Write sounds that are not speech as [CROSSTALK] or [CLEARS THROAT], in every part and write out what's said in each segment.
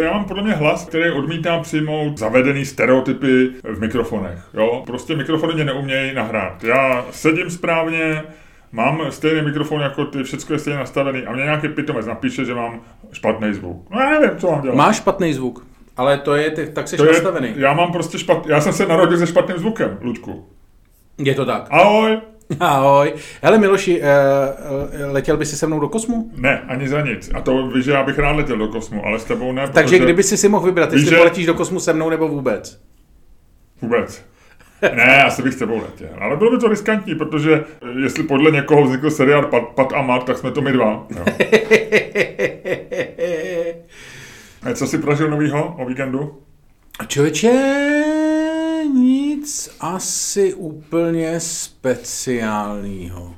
Já mám podle mě hlas, který odmítá přijmout zavedený stereotypy v mikrofonech. Jo? Prostě mikrofony mě neumějí nahrát. Já sedím správně, mám stejný mikrofon jako ty, všechno je stejně nastavený a mě nějaký pitomec napíše, že mám špatný zvuk. No já nevím, co mám dělat. Máš špatný zvuk, ale to je, ty, tak jsi to je, nastavený. já mám prostě špat, já jsem se narodil se špatným zvukem, Luďku. Je to tak. Ahoj! [LAUGHS] Ahoj. Hele Miloši, uh, letěl by si se mnou do kosmu? Ne, ani za nic. A to víš, že já bych rád letěl do kosmu, ale s tebou ne. Takže protože... kdyby si si mohl vybrat, jestli že- poletíš do kosmu se mnou nebo vůbec? Vůbec. [LAUGHS] Ne, asi bych s tebou letěl. Ale bylo by to riskantní, protože jestli podle někoho vznikl seriál Pat, Pat a Mat, tak jsme to my dva. Jo. [LAUGHS] A co jsi prožil novýho o víkendu? Člověče, nic asi úplně speciálního.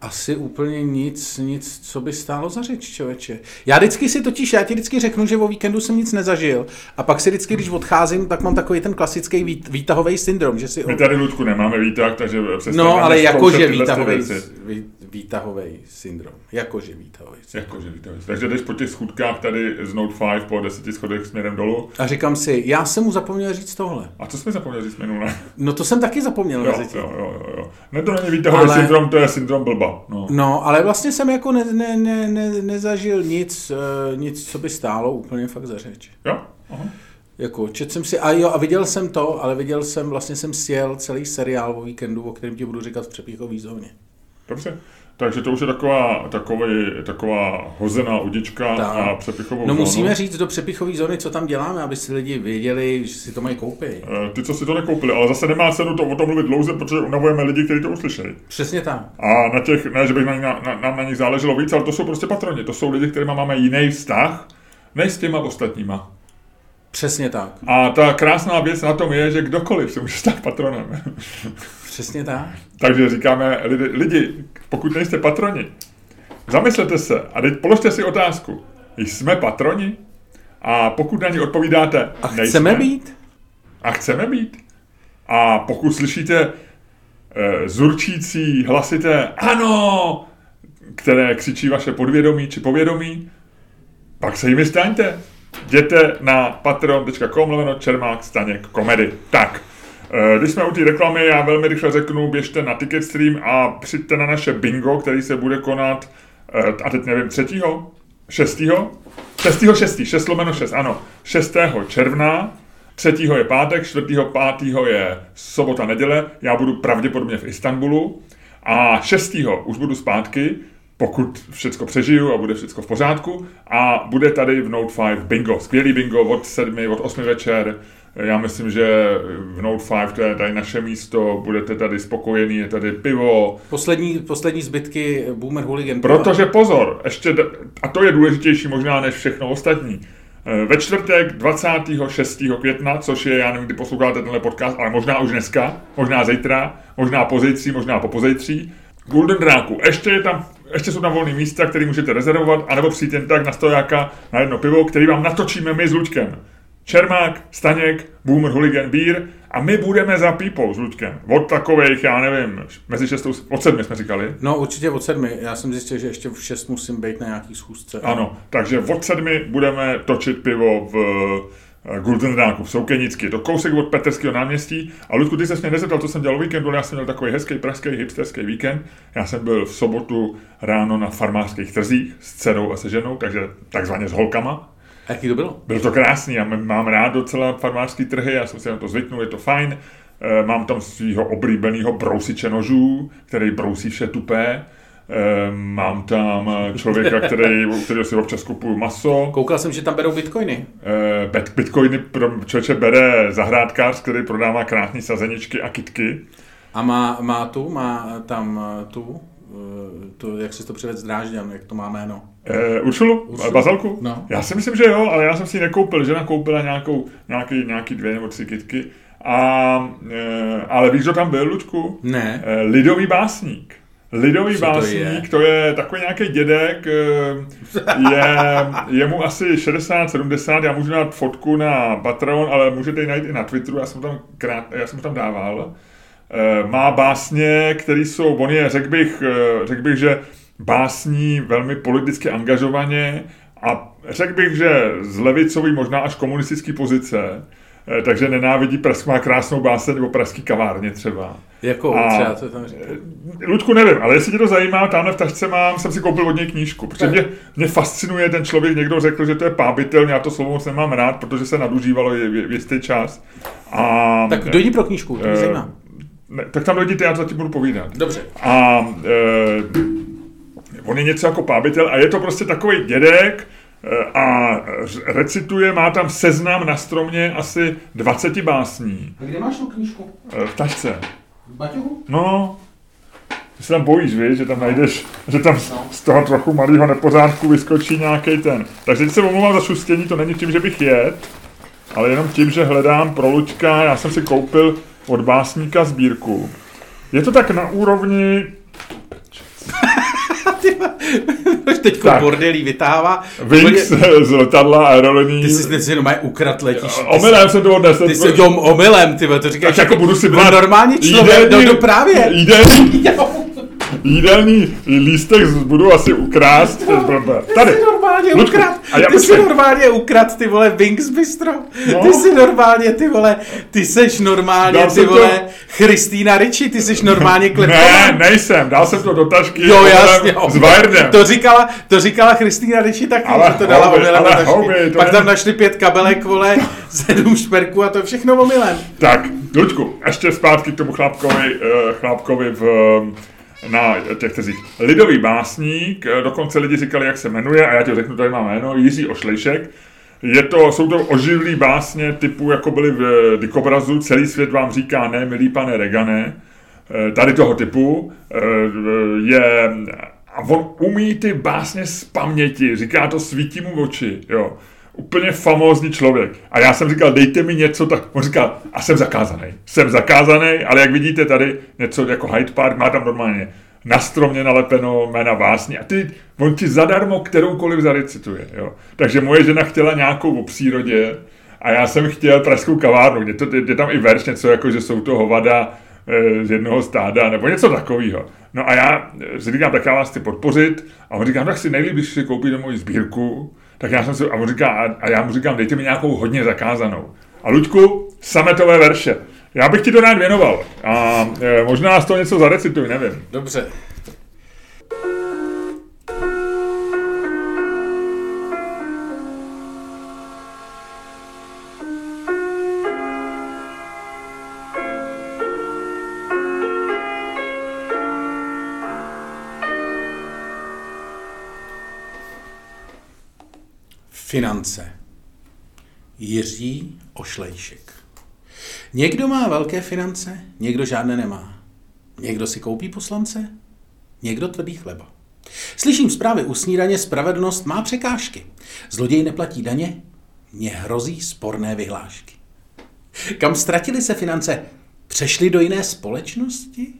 Asi úplně nic, nic, co by stálo za řeč, člověče. Já vždycky si totiž, já ti vždycky řeknu, že o víkendu jsem nic nezažil a pak si vždycky, když odcházím, tak mám takový ten klasický vít, výtahový syndrom, že si... My tady, Ludku, nemáme výtah, takže přestaňme No, ale jakože výtahový. Výtahový syndrom. Jakože výtahový syndrom. Jakože výtahový. Takže jdeš po těch schůdkách tady z Note 5 po deseti schodech směrem dolů. A říkám si, já jsem mu zapomněl říct tohle. A co jsme zapomněli říct minule? No to jsem taky zapomněl Jo, mezi tím. jo, jo, jo, jo. Ne, to není výtahový Ale- syndrom, to je syndrom blba. No. No, ale vlastně jsem jako ne, ne, ne, ne, nezažil nic, uh, nic, co by stálo úplně fakt za řeč. Jo? Aha. Jako, čet jsem si, a jo, a viděl jsem to, ale viděl jsem, vlastně jsem sjel celý seriál o víkendu, o kterém ti budu říkat v přepíchový zóně. Dobře. Takže to už je taková, takový, taková hozená udička Tak. a přepichovou No zónu. musíme říct do přepichové zóny, co tam děláme, aby si lidi věděli, že si to mají koupit. Eh, Ty, co si to nekoupili, ale zase nemá cenu to o tom mluvit dlouze, protože unavujeme lidi, kteří to uslyšejí. Přesně tak. A na těch, ne, že bych na, na, na, nám na nich záleželo víc, ale to jsou prostě patroni. To jsou lidi, kterými máme jiný vztah, než s těma ostatníma. Přesně tak. A ta krásná věc na tom je, že kdokoliv se může stát patronem. [LAUGHS] Přesně tak. Takže říkáme, lidi, lidi, pokud nejste patroni, zamyslete se a teď položte si otázku. Jsme patroni? A pokud na ní odpovídáte, A nejsme, chceme být? A chceme být. A pokud slyšíte e, zurčící, hlasité ano, které křičí vaše podvědomí či povědomí, pak se jimi staňte. Jděte na patreon.com lomeno Čermák Staněk komedy. Tak, eh, když jsme u té reklamy, já velmi rychle řeknu, běžte na Ticketstream a přijďte na naše bingo, který se bude konat, eh, a teď nevím, třetího, šestýho, šestýho, šestý, šest lomeno šest, ano, 6. června, třetího je pátek, čtvrtýho, pátýho je sobota, neděle, já budu pravděpodobně v Istanbulu a šestýho už budu zpátky, pokud všechno přežiju a bude všechno v pořádku. A bude tady v Note 5 bingo. Skvělý bingo od 7, od 8 večer. Já myslím, že v Note 5 to je tady naše místo, budete tady spokojení, je tady pivo. Poslední, poslední zbytky Boomer Hooligan. Protože pozor, ještě, a to je důležitější možná než všechno ostatní. Eh, Ve čtvrtek 26. května, což je, já nevím, kdy posloucháte tenhle podcast, ale možná už dneska, možná zítra, možná pozítří, možná po pozítří, Golden Dráku. Ještě, je tam, ještě jsou tam volné místa, které můžete rezervovat, anebo přijít jen tak na stojáka na jedno pivo, který vám natočíme my s Luďkem. Čermák, Staněk, Boomer, Hooligan, Beer a my budeme za pípou s Luďkem. Od takových, já nevím, mezi šestou, od sedmi jsme říkali. No určitě od sedmi. Já jsem zjistil, že ještě v šest musím být na nějaký schůzce. Ano, takže od sedmi budeme točit pivo v eh, Golden Dráku v Soukenicky. To kousek od Peterského náměstí. A Ludku, ty se mě nezeptal, co jsem dělal víkendu, ale já jsem měl takový hezký pražský hipsterský víkend. Já jsem byl v sobotu ráno na farmářských trzích s dcerou a se ženou, takže takzvaně s holkama. A jaký to bylo? Bylo to krásný, já mám rád docela farmářský trhy, já jsem si na to zvyknul, je to fajn. Eh, Mám tam svého oblíbeného brousiče nožů, který brousí vše tupé. Eh, Mám tam člověka, který, u kterého si občas kupuju maso. Koukal jsem, že tam berou bitcoiny. Eh, Bitcoiny pro člověče bere zahrádkář, který prodává krásné sazeničky a kitky. A má, má tu, má tam eh, tu, eh, tu, jak se to převed z Drážďan, jak to má jméno. Eh, Uršulu? Uršulu? Bazalku? No. Já si myslím, že jo, ale já jsem si ji nekoupil. Žena koupila nějakou, nějaký, nějaký dvě nebo tři kitky. A, eh, ale víš, kdo tam byl, Luďku? Ne. Eh, Lidový básník. Lidový Co to básník, je? to je takový nějaký dědek, eh, je, je mu asi 60-70, já můžu dát fotku na Patreon, ale můžete ji najít i na Twitteru, já jsem tam, krát, já jsem tam dával. Eh, Má básně, které jsou, on je, řekl bych, eh, řekl bych, že básní velmi politicky angažovaně a řekl bych, že z levicový, možná až komunistický pozice, takže nenávidí Pražskou, má krásnou báseň o pražský kavárně třeba. Jako A- třeba to tam říká. Ludku, nevím, ale jestli tě to zajímá, tamhle v tašce mám, jsem si koupil od něj knížku, protože mě, mě fascinuje ten člověk, někdo řekl, že to je pábitel, já to slovo moc nemám rád, protože se nadužívalo v, v jistý čas. A, Tak dojdi pro knížku, to mě eh, zajímá. ne, tak tam dojděte, já to ti budu povídat. Dobře. A e, on je něco jako pábitel a je to prostě takový dědek a ř- recituje, má tam seznam na stromě asi 20 básní A kde máš tu knížku? e, v tašce. V baťohu? No, ty se tam bojíš, víš, že tam najdeš, že tam z, toho trochu malého nepořádku vyskočí nějaký ten. Takže teď se omlouvám za šustění, to není tím, že bych jet, ale jenom tím, že hledám pro Luďka, já jsem si koupil od básníka sbírku. Je to tak na úrovni [LAUGHS] [LAUGHS] teď bordelí vytahává. Wings z letadla aeroliní. Ty jsi si jenom ukrad letíš. Omylem jsem to odnesl. Ty jsi jo, omylem, ty to říkáš. tak jako budu si no, brát normální člověk, no, no právě. Jídelní, [LAUGHS] Jo, jídelní lístek budu asi ukrást. Tady. Ty jsi normálně Luďku, ukrad, a já ty jsi normálně ukrad, ty vole, Wings Bistro. No. Ty jsi normálně, ty vole, ty seš normálně, Dal ty jsem to- vole, Christina Ricci, ty jsi normálně Ne, kleptoman. nejsem, dal jsem to do tašky Jo, jasně. s Bayernem. To říkala, to říkala Christina Ricci taky, Ale že to dala omylem ale na tašky. houby, to Pak tam není- našli pět kabelek, vole, [LAUGHS] sedm šperků a to všechno omylem. Tak, Luďku, ještě zpátky k tomu chlápkovi, eh, chlápkovi v, na těch tezích. Lidový básník, eh, dokonce lidi říkali, jak se jmenuje, a já ti řeknu, tady má jméno, Jiří Ošlejšek. Je to, jsou to oživlý básně typu, jako byly v eh, Dikobrazu, celý svět vám říká ne, milý pane Regane, Eh, tady toho typu, je, a on umí ty básně z paměti, říká to svítí mu v oči, jo. Úplně famózní člověk. A já jsem říkal, dejte mi něco, tak on říkal, a jsem zakázaný. Jsem zakázaný, ale jak vidíte tady něco jako Hyde Park, má tam normálně na stromě nalepeno jména básně a ty, on ti zadarmo kteroukoliv zarecituje. Jo. Takže moje žena chtěla nějakou o přírodě a já jsem chtěl pražskou kavárnu, kde, to, kde tam i verš něco jako, že jsou to hovada eh, z jednoho stáda, nebo něco takového. No a já eh, si říkám, tak já vás chci podpořit a on říká, no tak si nejlíp, když si koupíte moji sbírku, tak já jsem si, a říká, a, já mu říkám, dejte mi nějakou hodně zakázanou. A Luďku, sametové verše. Já bych ti to rád věnoval. A e, možná z toho něco zarecituj, nevím. Dobře. Finance. Jiří Ošlejšek. Někdo má velké finance, někdo žádné nemá. Někdo si koupí poslance, někdo tvrdý chleba. Slyším zprávy u snídaně, spravedlnost má překážky. Zloděj neplatí daně, mě hrozí sporné vyhlášky. Kam ztratili se finance? Přešli do jiné společnosti?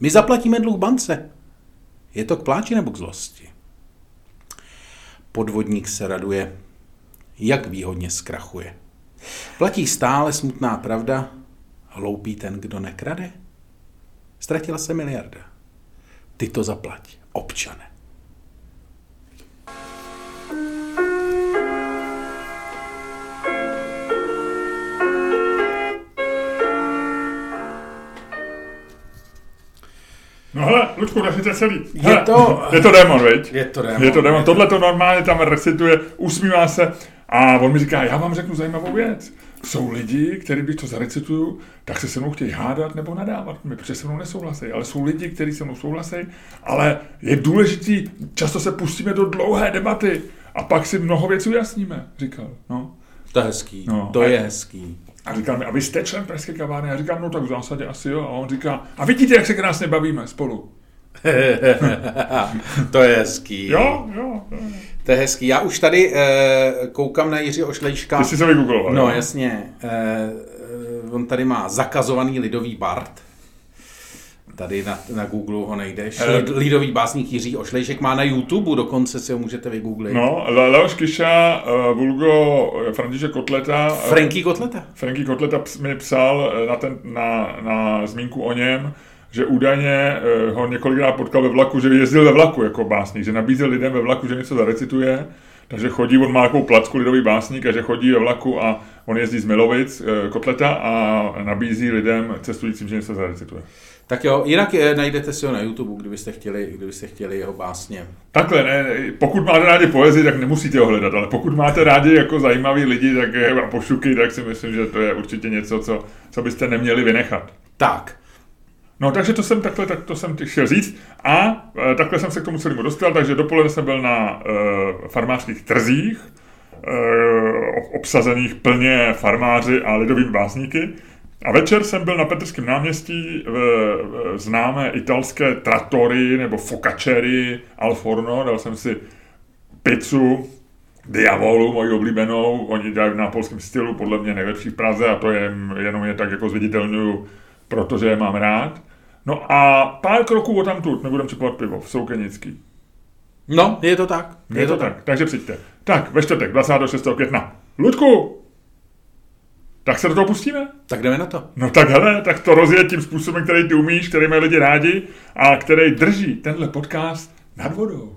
My zaplatíme dluh bance. Je to k pláči nebo k zlosti? Podvodník se raduje, jak výhodně zkrachuje. Platí stále smutná pravda, hloupý ten, kdo nekrade? Ztratila se miliarda. Ty to zaplať, občane. No hele, Luďku, to celý. Je to- Je to démon, viď? Je to démon. Je to démon. Tohle to normálně tam recituje, usmívá se a on mi říká, já vám řeknu zajímavou věc. Jsou lidi, kteří když to zarecituju, tak se se mnou chtějí hádat nebo nadávat mi, protože se mnou nesouhlasí. Ale jsou lidi, kteří se mnou souhlasí, ale je důležitý, často se pustíme do dlouhé debaty a pak si mnoho věcí ujasníme, říkal. No. To je hezký, No. to je hezký. A říkal mi, a vy jste člen Pražské kavárny? Já říkám, no tak v zásadě asi jo. A on říká, a vidíte, jak se krásně bavíme spolu. [LAUGHS] to je hezký. Jo, jo. jo. To je hezký. Já už tady eh, koukám na Jiří Ošlejška. Ty jsi se vygoogloval. No jo? jasně. Eh, on tady má zakazovaný lidový Bart. Tady na, na Google ho najdeš. Eh. Lid, lidový básník Jiří Ošlejšek má na YouTube, dokonce si ho můžete vygooglit. No, Le- Leoš Kiša, uh, Vulgo, eh, František Kotleta. eh, Franky Kotleta. Franky Kotleta mi psal na, ten, na, na zmínku o něm, že údajně uh, ho několikrát potkal ve vlaku, že jezdil ve vlaku jako básník, že nabízel lidem ve vlaku, že něco zarecituje. takže chodí, on má takovou placku lidový básník, a že chodí ve vlaku a on jezdí z Milovic, Kotleta a nabízí lidem cestujícím, že něco zarecituje. Tak jo, jinak je, najdete si ho na YouTube, kdybyste chtěli, kdybyste chtěli jeho básně. Takhle, ne, pokud máte rádi poezii, tak nemusíte ho hledat, ale pokud máte rádi jako zajímavý lidi tak je, a pošuky, tak si myslím, že to je určitě něco, co, co byste neměli vynechat. Tak, No, takže to jsem takhle, tak to jsem chtěl říct. A e, takhle jsem se k tomu celému dostal, takže dopoledne jsem byl na e, farmářských trzích, e, obsazených plně farmáři a lidovými básníky. A večer jsem byl na Petrském náměstí v, v známé italské trattorii nebo focaccerii Al Forno, dal jsem si pizzu Diavolu, moji oblíbenou, oni dělají v nápolském stylu, podle mě nejlepší v Praze a to je, jenom je tak jako zviditelňuju, protože je mám rád. No a pár kroků o tamtud, nebudem čepovat pivo, v Soukenický. no, je to tak. Je to tak, takže přijďte. Tak, ve čtvrtek, 26. května. Ludku! Tak se do toho pustíme? Tak jdeme na to. No tak hele, tak to rozjet tím způsobem, který ty umíš, který mají lidi rádi a který drží tenhle podcast nad vodou.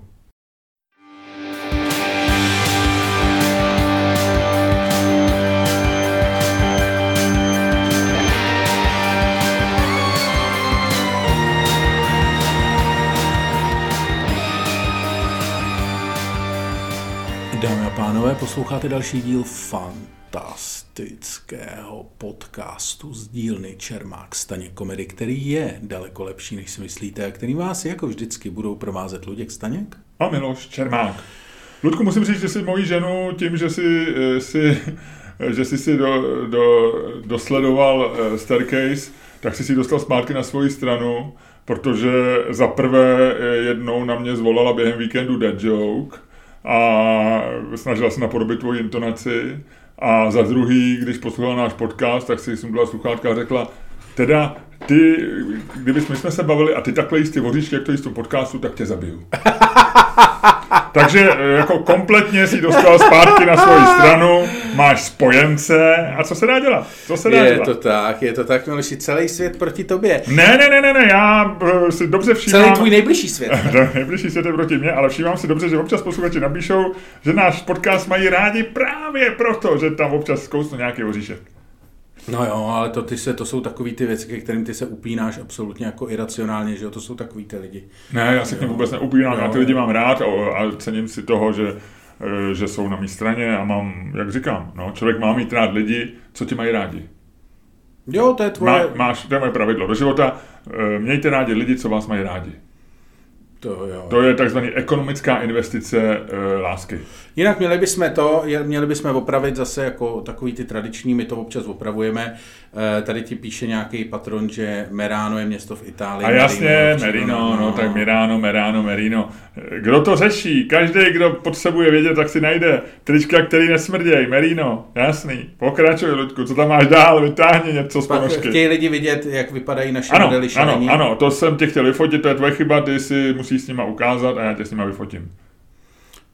Dámy a pánové, posloucháte další díl fantastického podcastu z dílny Čermák Staněk Komedy, který je daleko lepší, než si myslíte, a který vás jako vždycky budou provázet Luděk Staněk. A Miloš Čermák. Ludku, musím říct, že si moji ženu tím, že si, eh, si, že jsi si do, do, dosledoval eh, Staircase, tak jsi si dostal zpátky na svoji stranu, protože za prvé eh, jednou na mě zvolala během víkendu Dead Joke a snažila se napodobit tvoji intonaci a za druhý, když poslouchala náš podcast, tak si byla sluchátka a řekla, teda ty, kdyby jsme se bavili a ty takhle jíst ty voříšky, jak to tom podcastu, tak tě zabiju. [LAUGHS] Takže [LAUGHS] eh, jako kompletně si dostal zpátky na svoji stranu, máš spojence a co se dá dělat? Co se dá Je dělat? to tak, je to tak, Miloši, celý svět proti tobě. Ne, ne, ne, ne, ne, já eh, si dobře všímám... Celý tvůj nejbližší svět. [LAUGHS] Nejbližší svět je proti mě, ale všímám si dobře, že občas posluchači napíšou, že náš podcast mají rádi právě proto, že tam občas zkousnu nějaký oříšek. No jo, ale to, ty se, to jsou takový ty věci, ke kterým ty se upínáš absolutně jako iracionálně, že jo, to jsou takový ty lidi. Ne, já se k ním vůbec neupínám, já ty lidi mám rád a, a cením si toho, že, eh, že jsou na mé straně a mám, jak říkám, no, člověk má mít rád lidi, co ti mají rádi. Jo, to je tvoje... Má, máš, to je moje pravidlo do života, eh, mějte rádi lidi, co vás mají rádi. To, jo. To je takzvaný ekonomická investice e, lásky. Jinak měli bychom to, měli bychom opravit zase jako takový ty tradiční, my to občas opravujeme. Eh, Tady ti píše nějaký patron, že Merano je město v Itálii. A jasně, Merino, Merino, no tak Mirano, Merano, Merino. Kdo to řeší? Každý, kdo potřebuje vědět, tak si najde trička, který nesmrděj. Merino, jasný. Pokračuj, Ludku, co tam máš dál? Vytáhni něco z ponožky. chtějí lidi vidět, jak vypadají naše Ano, modely ano, šalení. ano, to jsem tě chtěl vyfotit, to je tvoje chyba, ty si musíš s nima ukázat a já tě s nima vyfotím.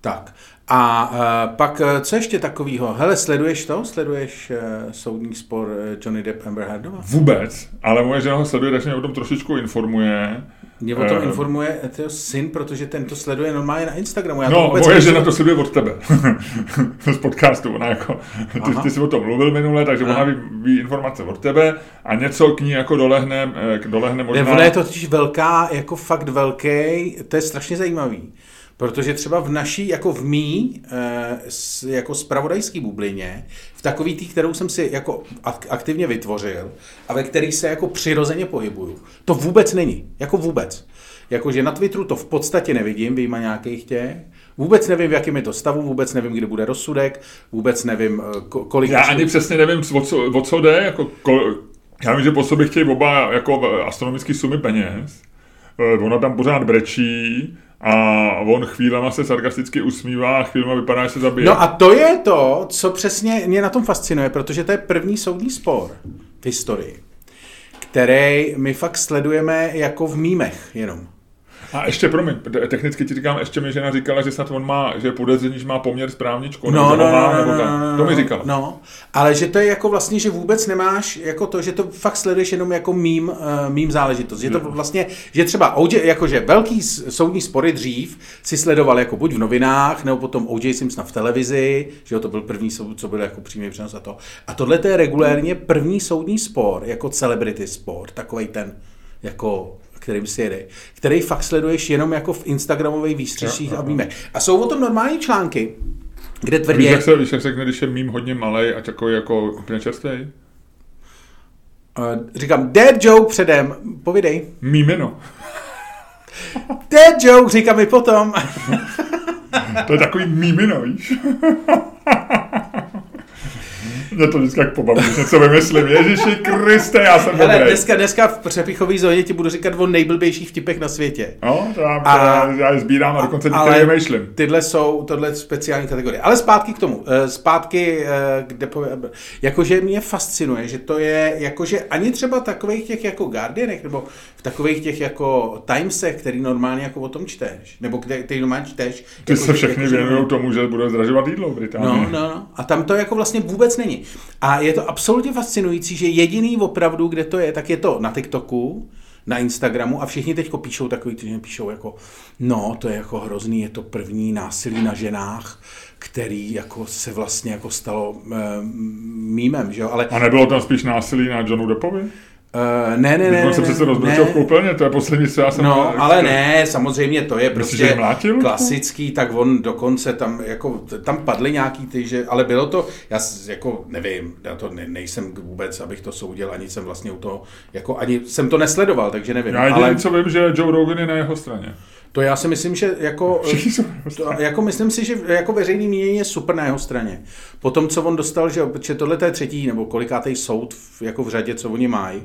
Tak. A uh, pak, eh, co ještě takového? Hele, sleduješ to? Sleduješ uh, soudní spor Johnny Depp Amber Heardova? Vůbec, ale moje žena ho sleduje, takže mě o tom trošičku informuje. Mě o tom Eh, informuje tento syn, protože ten to sleduje normálně na Instagramu. Já to No, vůbec moje žena to sleduje od tebe. [LAUGHS] z podcastu. Ona jako, ty, Aha. ty jsi o tom mluvil minule, takže Aha. ona ví, ví, informace od tebe a něco k ní jako dolehne, eh, dolehne možná. Ne, ona je to totiž velká, jako fakt velký, to je strašně zajímavý. Protože třeba v naší, jako v mý, eh, jako spravodajský bublině, v takový tý, kterou jsem si jako ak- aktivně vytvořil a ve který se jako přirozeně pohybuju, to vůbec není. Jako vůbec. Jakože na Twitteru to v podstatě nevidím, vyjma nějakých těch. Vůbec nevím, v jakém je to stavu, vůbec nevím, kdy bude rozsudek, vůbec nevím, eh, ko- kolik... Já ani přesně nevím, o co, o co jde. Jako, kol, já vím, že po sobě chtějí oba jako astronomické sumy peněz. Eh, Ona tam pořád brečí a on chvílema se sarkasticky usmívá a chvílema vypadá, že se zabije. No a to je to, co přesně mě na tom fascinuje, protože to je první soudní spor v historii, který my fakt sledujeme jako v mýmech jenom. A ještě, promiň, technicky ti říkám, ještě mi žena říkala, že snad on má, že je podezření, že má poměr s právničkou, No, nebo no, má, no, nebo no, tak. no, To mi no, říkala. No, ale že to je jako vlastně, že vůbec nemáš jako to, že to fakt sleduješ jenom jako mím, uh, mím záležitost. Že to vlastně, že třeba OJ, jakože velký soudní spory dřív si sledoval jako buď v novinách, nebo potom OJ Simpson v televizi, že jo, to byl první soud, co byl jako přímý přenos a to. A tohle to je regulérně první soudní spor, jako celebrity sport, takovej ten, jako kterým si jede, který fakt sleduješ jenom jako v Instagramových výstřeších a mýmech. A jsou o tom normální články, kde Víš, tvrdě... jak se, víš, jak se když je mým hodně malej a takový jako úplně čerstvý? Uh, říkám, dead joke předem, povidej. Mýmino. Dead joke, říkám mi potom. [LAUGHS] To je takový mýmino, víš? [LAUGHS] Mě to vždycky jak pobaví, když něco vymyslím. Ježiši Kriste, já jsem Ale dobrý. dneska, dneska v přepichové zóně ti budu říkat o nejblbějších vtipech na světě. No, to já, A- já je sbírám a dokonce některé vymýšlím. Tyhle jsou, tohle speciální kategorie. Ale zpátky k tomu. Eh, Zpátky, eh, kde po, jakože mě fascinuje, že to je, jakože ani třeba takových těch jako Guardianech, nebo v takových těch jako Timesech, který normálně jako o tom čteš, nebo kde, který normálně čteš. Ty jako, se že- všechny věnují tomu, že bude zdražovat jídlo v Británii. No, no, no. A tam to jako vlastně vůbec není. A je to absolutně fascinující, že jediný opravdu, kde to je, tak je to na TikToku, na Instagramu a všichni teď píšou takový, kteří píšou jako, no, to je jako hrozný, je to první násilí na ženách, který jako se vlastně jako stalo e, mýmem, že jo, ale A nebylo tam spíš násilí na Johnu Deppovi? E, ne, ne, ne, On se ne, přece rozbrčil v koupelně, to je poslední, co já jsem... No, ale ne, samozřejmě to je Myslíš, prostě je mlátil? klasický, tak on dokonce tam, jako, tam padly nějaký ty, že, ale bylo to, já jako nevím, já to ne, nejsem vůbec, abych to soudil, ani jsem vlastně u toho, jako ani jsem to nesledoval, takže nevím, Já jediný, ale co vím, že Joe Rogan je na jeho straně. To já si myslím, že jako, [LAUGHS] na jeho to, jako myslím si, že jako veřejný mínění je super na jeho straně. Po tom, co on dostal, že, že tohle je třetí nebo kolikátej soud v, jako v řadě, co oni mají,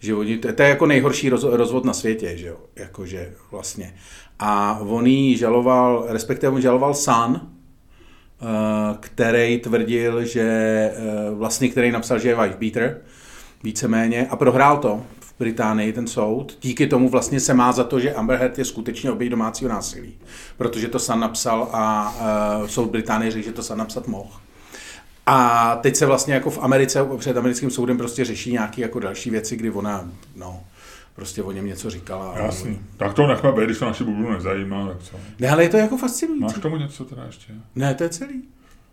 že oni, to, to je jako nejhorší roz, rozvod na světě, že jo, jakože vlastně. A on jí žaloval, respektive on žaloval Sun, eh, který tvrdil, že eh, vlastně, který napsal, že je wife beater, víceméně, a prohrál to Británii, ten soud. Díky tomu vlastně se má za to, že Amber Heard je skutečně oběť domácího násilí. Protože to Sun napsal a uh, soud Británie řekl, že to Sun napsat mohl. A teď se vlastně jako v Americe před americkým soudem prostě řeší nějaké jako další věci, kdy ona, no, prostě o něm něco říkala. Jasný. Tak to nechme být, když to naši bublu nezajímá, tak co? Ne, ale je to jako fascinující. Máš k tomu něco teda ještě? Ne, to je celý.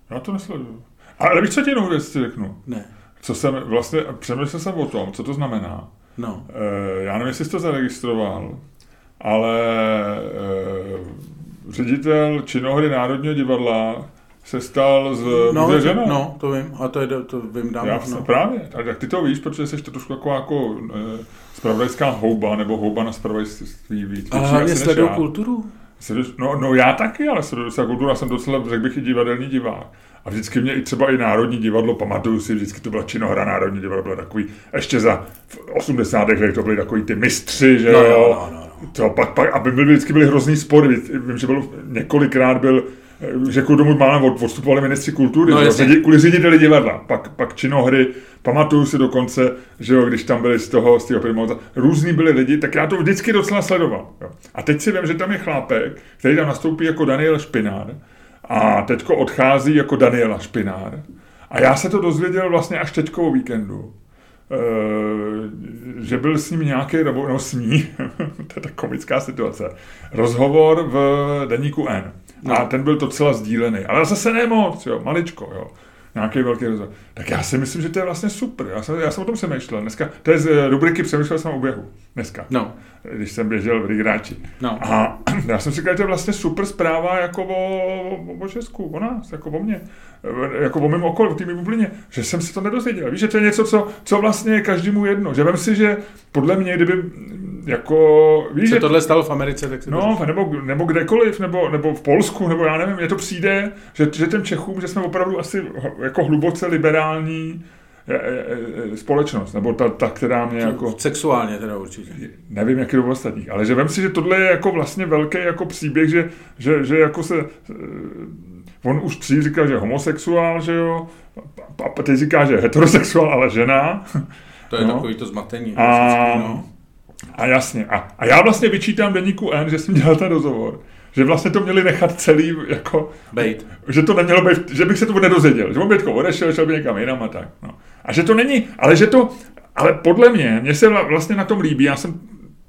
Já to nesleduju. Ale víš, co ti jinou věc ti řeknu? Ne. Co jsem vlastně, přemýšlel jsem o tom, co to znamená. No. Eh, Já nevím, jestli jsi to zaregistroval, ale eh, ředitel činohry Národního divadla se stal z No, žena. no, to vím, a to, je, to vím dávno. Já no. právě, tak, tak ty to víš, protože jsi to trošku jako, jako eh, spravodajská houba, nebo houba na spravodajství víc. A hlavně sleduju kulturu. No, no já taky, ale docela kulturu, já jsem docela, řekl bych, i divadelní divák. A vždycky mě i třeba i Národní divadlo, pamatuju si, vždycky to byla činohra Národní divadlo, bylo takový, ještě za v 80. letech to byly takový ty mistři, že No, jo. no, no, no, no. To, pak, pak, aby byly, vždycky byly hrozný spory, vím, že bylo, několikrát byl, že kvůli tomu málem od- odstupovali ministři kultury, No, ředi, kvůli řediteli divadla, pak, pak činohry, pamatuju si dokonce, že jo, když tam byli z toho, z toho primauta, různý byli lidi, tak já to vždycky docela sledoval. Jo. A teď si vím, že tam je chlápek, který tam nastoupí jako Daniel Špinár a teďko odchází jako Daniela Špinár. A já se to dozvěděl vlastně až teďko o víkendu. Eh, že byl s ním nějaký, nebo no s ní, [LAUGHS] to je tak komická situace, rozhovor v deníku N. No. A ten byl docela sdílený, ale zase ne moc, jo, maličko, jo. Nějaký velký rozhovor. Tak já si myslím, že to je vlastně super. Já jsem, já jsem o tom přemýšlel dneska. To je z eh, rubriky Přemýšlel jsem o běhu. Dneska. No. Když jsem běžel v Rigráči. No. A [CLEARS THROAT] já jsem si říkal, že to je vlastně super zpráva jako o, o, o Česku, o nás, jako o mně, jako o mém okolí, v té bublině, že jsem si to nedozvěděl. Víš, že to je něco, co, co vlastně je každému jedno. Že vem si, že podle mě, kdyby mm, jako, víš, Se že tohle stalo v Americe, tak se to No, nebo, nebo kdekoliv, nebo, nebo v Polsku, nebo já nevím, mně to přijde, že, že těm Čechům, že jsme opravdu asi jako hluboce liberální e, e, e, společnost, nebo ta, ta která mě jako... Sexuálně teda určitě. Nevím, jak je to u ostatních, ale že vem si, že tohle je jako vlastně velký jako příběh, že, že, že jako se, eh, on už dřív říkal, že je homosexuál, že jo, a teď říká, že je heterosexuál, ale žena. To je No. takový to zmatení. A, no. A jasně. A, a já vlastně vyčítám deníku N, že jsem dělal ten rozhovor. Že vlastně to měli nechat celý, jako... Bejt. Že to nemělo být, že bych se to nedozvěděl. Že on by odešel, šel by někam jinam a tak. No. A že to není, ale že to, ale podle mě, mně se vlastně na tom líbí, já jsem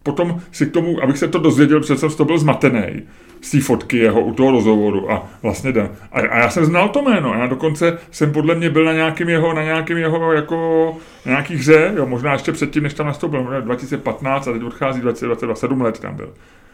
potom si k tomu, abych se to dozvěděl, protože jsem toho byl zmatený z té fotky jeho u toho rozhovoru a vlastně. A, a, já jsem znal to jméno, já dokonce jsem podle mě byl na nějakým jeho, na nějakým jeho jako na nějaký hře, jo, možná ještě předtím, než tam nastoupil, 2015 a teď odchází 2027 let tam byl.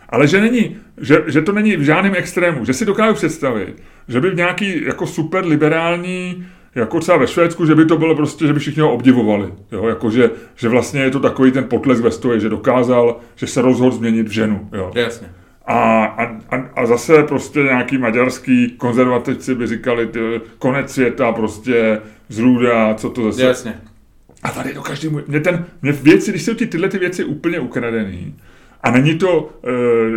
Ale že není, že, že to není v žádném extrému, že si dokážu představit, že by v nějaký jako super liberální jako třeba ve Švédsku, že by to bylo prostě, že by všichni ho obdivovali. Jo? Jako, že, že vlastně je to takový ten potlesk ve stoje, že dokázal, že se rozhodl změnit v ženu. Jo? Jasně. A, a, a, zase prostě nějaký maďarský konzervativci by říkali, ty, konec světa, prostě zrůda, co to zase. Jasně. A tady to každý mě ten, mě věci, když jsou ti tyhle ty věci úplně ukradený, a není to,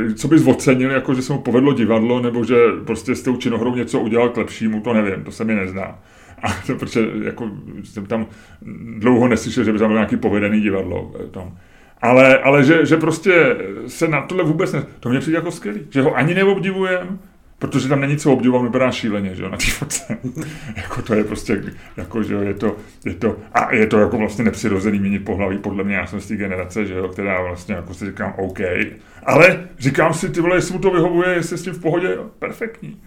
e, co bys ocenil, jako že se mu povedlo divadlo, nebo že prostě s tou činohrou něco udělal k lepšímu, to nevím, to se mi nezná. A to, protože jako, jsem tam dlouho neslyšel, že by tam byl nějaký povedený divadlo. Eh, tam. Ale, ale že, že, prostě se na tohle vůbec ne... To mě přijde jako skvělý, že ho ani neobdivujem, protože tam není co obdivovat, vypadá šíleně, že jo, na té [LAUGHS] jako to je prostě, jako, že jo, je to, je to, a je to jako vlastně nepřirozený měnit pohlaví, podle mě, já jsem z té generace, že jo, která vlastně jako si říkám OK, ale říkám si, ty vole, jestli mu to vyhovuje, jestli s tím v pohodě, jo, perfektní.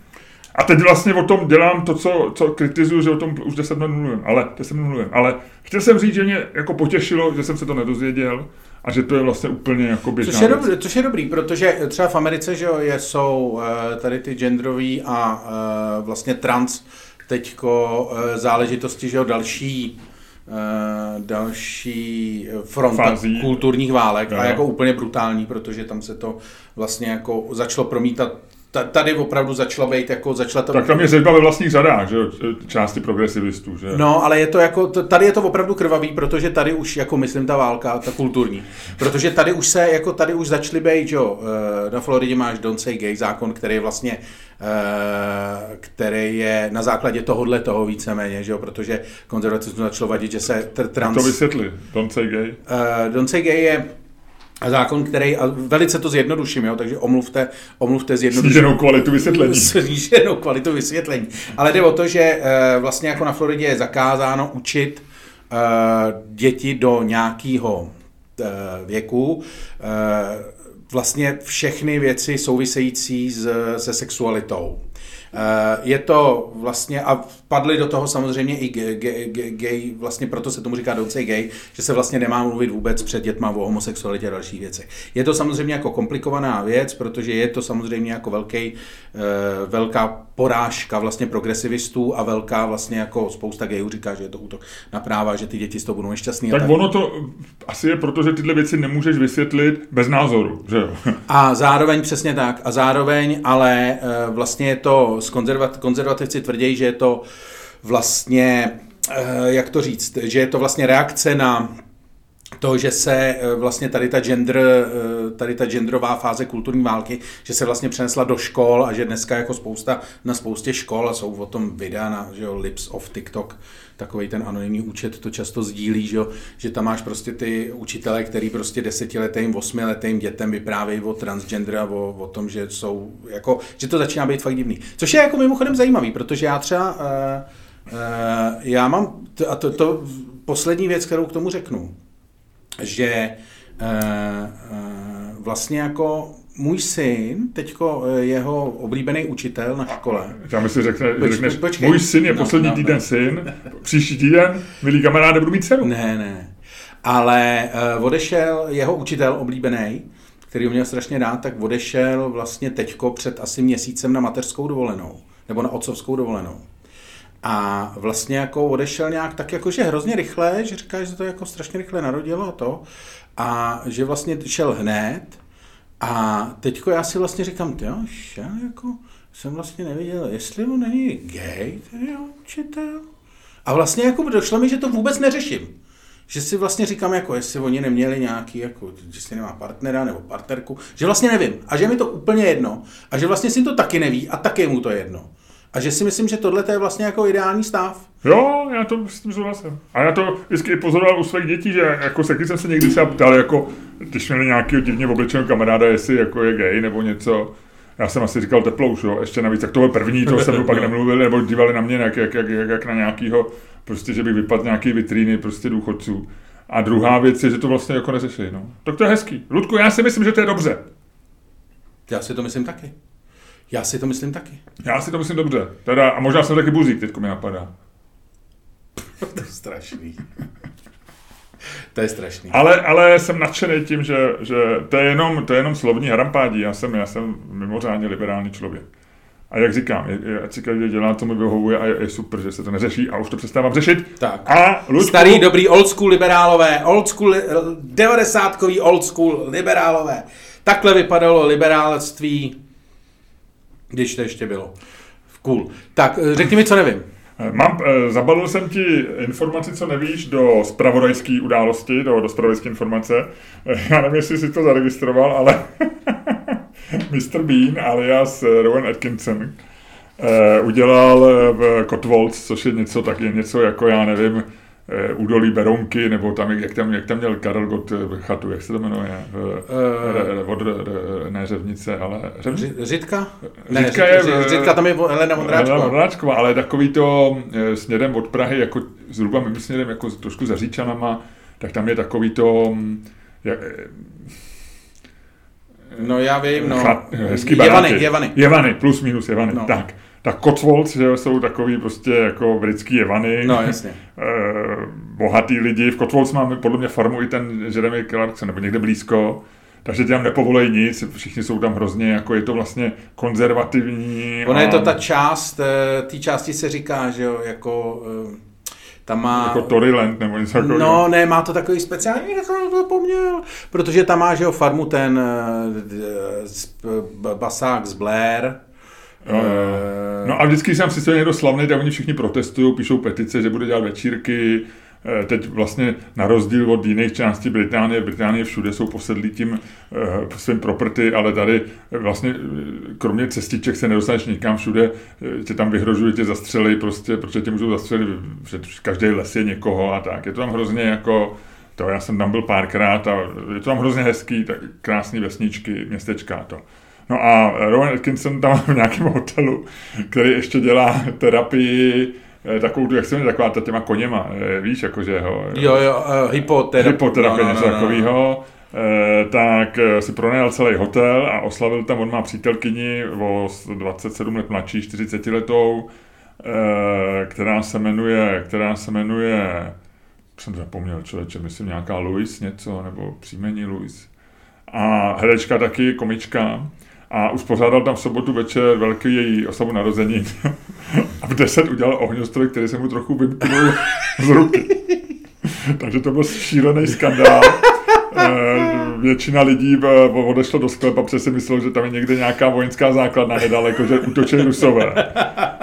A teď vlastně o tom dělám to, co, co kritizuju, že o tom už 10 minut mluvím, ale 10 minut mluvím. Ale chtěl jsem říct, že mě jako potěšilo, že jsem se to nedozvěděl a že to je vlastně úplně jako běžná což je, dobrý, což je dobrý, protože třeba v Americe že jo, jsou eh, tady ty genderový a eh, vlastně trans teďko eh, záležitosti, že jo, další další front Fází. kulturních válek a jako úplně brutální, protože tam se to vlastně jako začalo promítat tady opravdu začala být jako, začala to... Tak tam je zeďba ve vlastních řadách, že jo, části progresivistů, že? No, ale je to jako, tady je to opravdu krvavý, protože tady už, jako myslím, ta válka, ta kulturní, protože tady už se, jako tady už začaly být, jo, eh, na Floridě máš Don't Say Gay zákon, který je vlastně, eh, který je na základě tohohle toho víceméně, že jo, protože konzervatismus začalo vadit, že se trans... To vysvětli, Don't Say Gay. Uh, don't Say Gay je zákon, který, a velice to zjednoduším, jo, takže omluvte, omluvte zjednoduším. Sníženou kvalitu vysvětlení. [LAUGHS] Sníženou kvalitu vysvětlení. Ale jde o to, že e, vlastně jako na Floridě je zakázáno učit e, děti do nějakého e, věku vlastně všechny věci související s, se sexualitou. Eh, je to vlastně, a padly do toho samozřejmě i gay, gay, gay, vlastně proto se tomu říká say gay, že se vlastně nemá mluvit vůbec před dětma o homosexualitě a dalších věcech. Je to samozřejmě jako komplikovaná věc, protože je to samozřejmě jako velký, eh, velká porážka vlastně progresivistů a velká vlastně jako spousta gayů říká, že je to útok na práva, že ty děti z toho budou nešťastný. Tak, tak ono to asi je proto, že tyhle věci nemůžeš vysvětlit bez názoru, že jo? A zároveň přesně tak. A zároveň ale eh, vlastně je to, konzervat, konzervativci tvrdí, že je to vlastně, eh, jak to říct, že je to vlastně reakce na to, že se eh, vlastně tady ta, gender, eh, tady ta genderová fáze kulturní války, že se vlastně přenesla do škol a že dneska jako spousta, na spoustě škol a jsou o tom videa na že jo, Lips of TikTok, takový ten anonymní účet to často sdílí, že, že tam máš prostě ty učitele, který prostě desetiletým, osmiletým dětem vyprávějí o transgender a o, o tom, že jsou, jako, že to začíná být fakt divný. Což je jako mimochodem zajímavý, protože já třeba, uh, uh, já mám, to, a to, to poslední věc, kterou k tomu řeknu, že uh, uh, vlastně jako můj syn, teďko eh, jeho oblíbený učitel na škole. Já myslím, že, řekne, Poč, řekneš, počkej. můj syn je no, poslední no, týden no. syn, příští týden, milý kamaráde, budu mít dceru. Ne, ne. Ale uh, odešel jeho učitel oblíbený, který ho měl strašně rád, tak odešel vlastně teďko před asi měsícem na mateřskou dovolenou, nebo na otcovskou dovolenou. A vlastně jako odešel nějak tak jakože hrozně rychle, že říká, že to jako strašně rychle narodilo a to. A že vlastně šel hned. A teďko já si vlastně říkám, jo, já jako jsem vlastně neviděl, jestli on není gay, ten je učitel. A vlastně jako došlo mi, že to vůbec neřeším. Že si vlastně říkám, jako jestli oni neměli nějaký, jako, že si nemá partnera nebo partnerku, že vlastně nevím. A že mi to úplně jedno. A že vlastně si to taky neví a taky mu to jedno. A že si myslím, že tohle je vlastně jako ideální stav. Jo, já to s tím souhlasím. A já to vždycky pozoroval u svých dětí, že jako se, když jsem se někdy třeba ptal, jako, když měli nějakého divně oblečeného kamaráda, jestli jako je gay nebo něco, já jsem asi říkal teplouš, jo, ještě navíc, tak to byl první, to jsem pak [LAUGHS] nemluvil, nebo dívali na mě jak, jak, jak, jak, jak na nějakýho, prostě, že bych vypadl nějaký vitríny prostě důchodců. A druhá věc je, že to vlastně jako neřeší. No. Tak to je hezký. Ludku, já si myslím, že to je dobře. Já si to myslím taky. Já si to myslím taky. Já si to myslím dobře. Teda, a možná jsem taky buzík, teďko mi napadá. [LAUGHS] to je strašný. to je strašný. Ale, ale jsem nadšený tím, že, že to, je jenom, to je jenom slovní harampádí. Já jsem, já jsem mimořádně liberální člověk. A jak říkám, ať si každý dělá, co mi vyhovuje a je, je, super, že se to neřeší a už to přestávám řešit. Tak. A Ludku, Starý, dobrý, old school liberálové, old school, 90 old school liberálové. Takhle vypadalo liberálství, když to ještě bylo. Cool. Tak, řekni mi, co nevím. Mám, eh, zabalil jsem ti informaci, co nevíš, do spravodajské události, do, do spravodajské informace. Eh, Já nevím, jestli jsi to zaregistroval, ale [LAUGHS] Mr. Bean alias Rowan Atkinson eh, udělal v Cotswolds, což je něco taky něco jako, já nevím, údolí Beronky, nebo tam, jak tam, jak tam měl Karel Gott chatu, jak se to jmenuje? Uh, od, ne Řevnice, ale... Řevnice? Řitka? Ne, Řitka, je, Řitka tam je Helena Mondráčková. Helena Mondráčková, ale takový to směrem od Prahy, jako zhruba mým směrem, jako trošku za Říčanama, tak tam je takový to... Jak, no já vím, no. Chlad, hezký Jevany, Jevany. Jevany, plus minus Jevany, no. tak tak Cotswolds, že jsou takový prostě jako britský jevany. No, jasně. [LAUGHS] bohatý lidi. V Cotswolds máme podle mě farmu i ten Jeremy Clarkson, nebo někde blízko. Takže tam nepovolej nic, všichni jsou tam hrozně, jako je to vlastně konzervativní. Ono a... je to ta část, té části se říká, že jo, jako tam má... Jako Toryland nebo něco jako... No, ne, má to takový speciální, jak jsem to zapomněl, protože tam má, že jo, farmu ten basák z Blair, Jo. No a vždycky, když jsem si někdo slavný, tak oni všichni protestují, píšou petice, že bude dělat večírky. Teď vlastně na rozdíl od jiných částí Británie, Británie všude jsou posedlí tím svým property, ale tady vlastně kromě cestiček se nedostaneš nikam všude, tě tam vyhrožují, tě zastřelí prostě, protože tě můžou zastřelit, že každý les je někoho a tak. Je to tam hrozně jako, to já jsem tam byl párkrát a je to tam hrozně hezký, tak krásný vesničky, městečka to. No a Rowan Atkinson tam [LAUGHS] v nějakém hotelu, který ještě dělá terapii takovou tu, jak se jmenuje, taková ta těma koněma, víš, jakože ho... Jo, jo, uh, hypoterapie. Hypoterapie, no, no, něco no, no. takového. tak si pronajal celý hotel a oslavil tam, on má přítelkyni o 27 let mladší, 40 letou, která se jmenuje, která se jmenuje, jsem zapomněl člověče, myslím nějaká Louis něco, nebo příjmení Louis. A herečka taky, komička a uspořádal tam v sobotu večer velký její oslavu narození. [LAUGHS] a v 10 udělal ohňostroj, který se mu trochu vymknul [LAUGHS] z ruky. Takže to byl šílený skandál. Většina lidí odešlo do sklepa, protože si myslel, že tam je někde nějaká vojenská základna nedaleko, že útočí Rusové.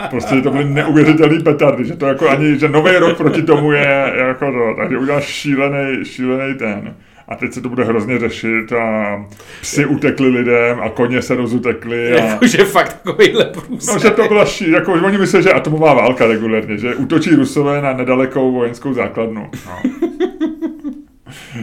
Prostě to byly neuvěřitelný petardy, že to jako ani, že nový rok proti tomu je jako to, takže udělal šílený, šílený ten a teď se to bude hrozně řešit a psy utekli lidem a koně se rozutekli. A... Jakože fakt takovýhle průsek. No, že to byla ší, jako oni myslí, že atomová válka regulérně, že útočí Rusové na nedalekou vojenskou základnu. No.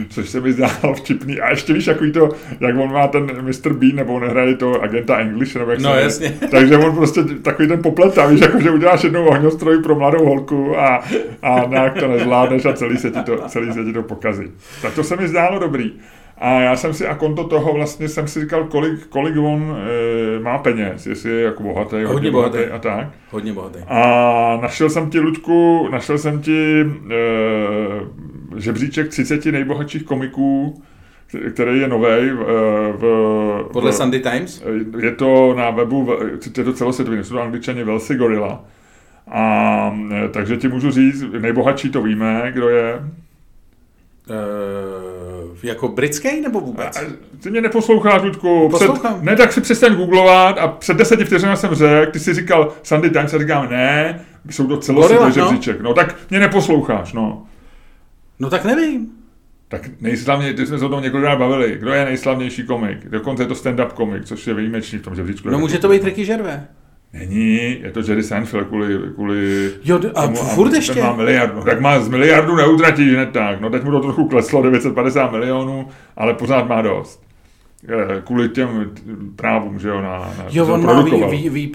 Což se mi zdálo vtipný. A ještě víš, jaký to, jak on má ten Mr. Bean, nebo on hraje to agenta English, nebo jak no, se jasně. [LAUGHS] Takže on prostě takový ten popletá, víš, jako že uděláš jednou ohňostroj pro mladou holku a, a nějak to nezvládneš a celý se, ti to, celý se ti to pokazí. Tak to se mi zdálo dobrý. A já jsem si, a konto toho vlastně jsem si říkal, kolik, kolik on e, má peněz, jestli je jako bohatý, hodně, hodně bohatý. bohatý a tak. Hodně bohatý. A našel jsem ti, Luďku, našel jsem ti e, žebříček 30 nejbohatších komiků, který je nový. V, v, Podle v, Sunday Times? Je to na webu, je to celosvětový, jsou to angličani Velsi Gorilla. A, takže ti můžu říct, nejbohatší to víme, kdo je. Uh, jako britský nebo vůbec? A, ty mě neposloucháš, Ludku. Poslouchám. Před, ne, tak si přestaň googlovat a před deseti vteřinami jsem řekl, ty jsi říkal Sunday Times a říkám ne, jsou to celosvětový žebříček. No. no tak mě neposloucháš, no. No tak nevím. Tak nejslavnější, ty jsme se o tom několikrát bavili. Kdo je nejslavnější komik? Dokonce je to stand-up komik, což je výjimečný v tom žebříčku. No může to být Ricky Gervais. Není, je to Jerry Seinfeld kvůli... kvůli Jo, a tomu, furt ještě? Má miliardu. Tak má z miliardu neutratí, že ne tak. No teď mu to trochu kleslo, 950 milionů, ale pořád má dost. Eh, Kvůli těm právům, že jo, na, na Jo, on má vý, vý,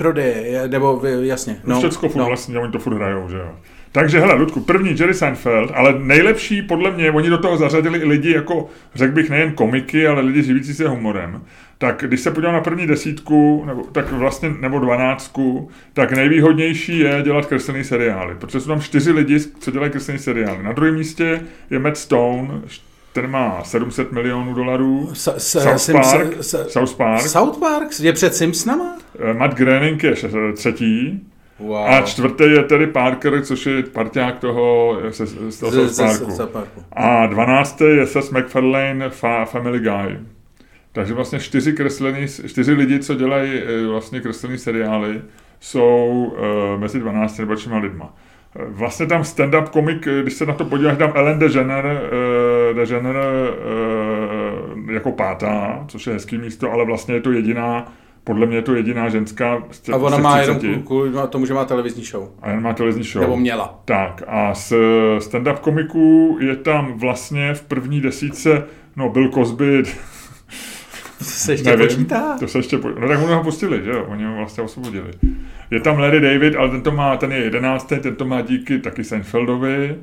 nebo vý, jasně. No, No, Všecko furt no. vlastně, oni to furt hrajou, že jo. Takže hele, Ludku, první Jerry Seinfeld, ale nejlepší podle mě, oni do toho zařadili i lidi jako, řekl bych, nejen komiky, ale lidi živící se humorem. Tak když se podívám na první desítku, nebo, tak vlastně, nebo dvanáctku, tak nejvýhodnější je dělat kreslený seriály, protože jsou tam čtyři lidi, co dělají kreslený seriály. Na druhém místě je Matt Stone, ten má 700 milionů dolarů. S, s, South Sim- Park, s- South Park. South Park je před Simpsonama? Eh, Matt Groening je třetí. Wow. A čtvrtý je tedy Parker, což je parťák toho z, z, z toho Z- z- Parku. z- South Parku. A dvanáctý je Seth MacFarlane fa, Family Guy. Takže vlastně čtyři, kreslený, čtyři lidi, co dělají eh, vlastně kreslený seriály, jsou uh, mezi 12 nejlepšíma lidma. Eh, Vlastně tam stand-up komik, eh, když se na to podíváš, tam Ellen DeGener, uh, DeGener uh, jako pátá, což je hezký místo, ale vlastně je to jediná, podle mě je to jediná ženská z tě- A ona má jenom 30. kvůli- kvůli tomu, že má televizní show. A jen má televizní show. Nebo měla. Tak a z stand-up komiků je tam vlastně v první desítce, no Bill Cosby, [LAUGHS] To se ještě nevím, počítá? to se ještě, po... no tak mu ho pustili, že jo, oni ho vlastně osvobodili. Je tam Larry David, ale ten to má, ten je jedenáctý, ten to má díky taky Seinfeldovi.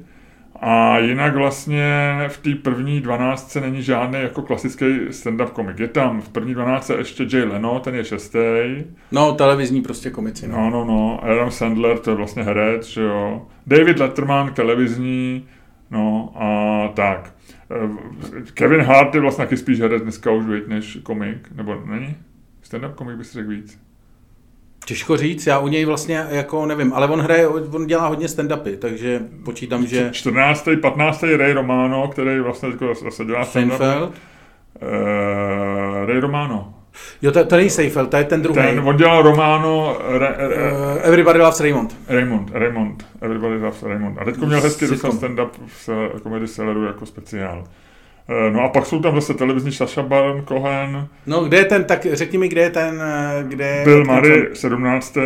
A jinak vlastně v té první dvanáctce není žádný jako klasický stand-up komik. Je tam v první dvanáctce ještě Jay Leno, ten je šestý. No, televizní prostě komici. No. No, no, no. Adam Sandler, to je vlastně herec, že jo. David Letterman, televizní, no a tak. Eh, Kevin Hart je vlastně taky spíš herec dneska už, viď, než komik, nebo není? Stand-up komik bys řekl víc. Těžko říct, já u něj vlastně jako nevím, ale on hraje, on dělá hodně stand-upy, takže počítám, že 14. 15. Ray Romano, který vlastně jako zase dělá stand-up. Seinfeld. Eh, Ray Romano. Jo, to, to není Seinfeld, to je ten druhý. Ten, on dělal Romano, Re, Re, Uh, Everybody Loves Raymond. Raymond, Raymond, Everybody Loves Raymond. A teďko měl hezky dostal Sitcom. stand-up v se- Comedy Celleru jako speciál. Eh, No a pak jsou tam zase televizní Saša Baron Cohen, No, kde je ten, tak řekni mi, kde je ten, eh, kde. Bill Murray 17.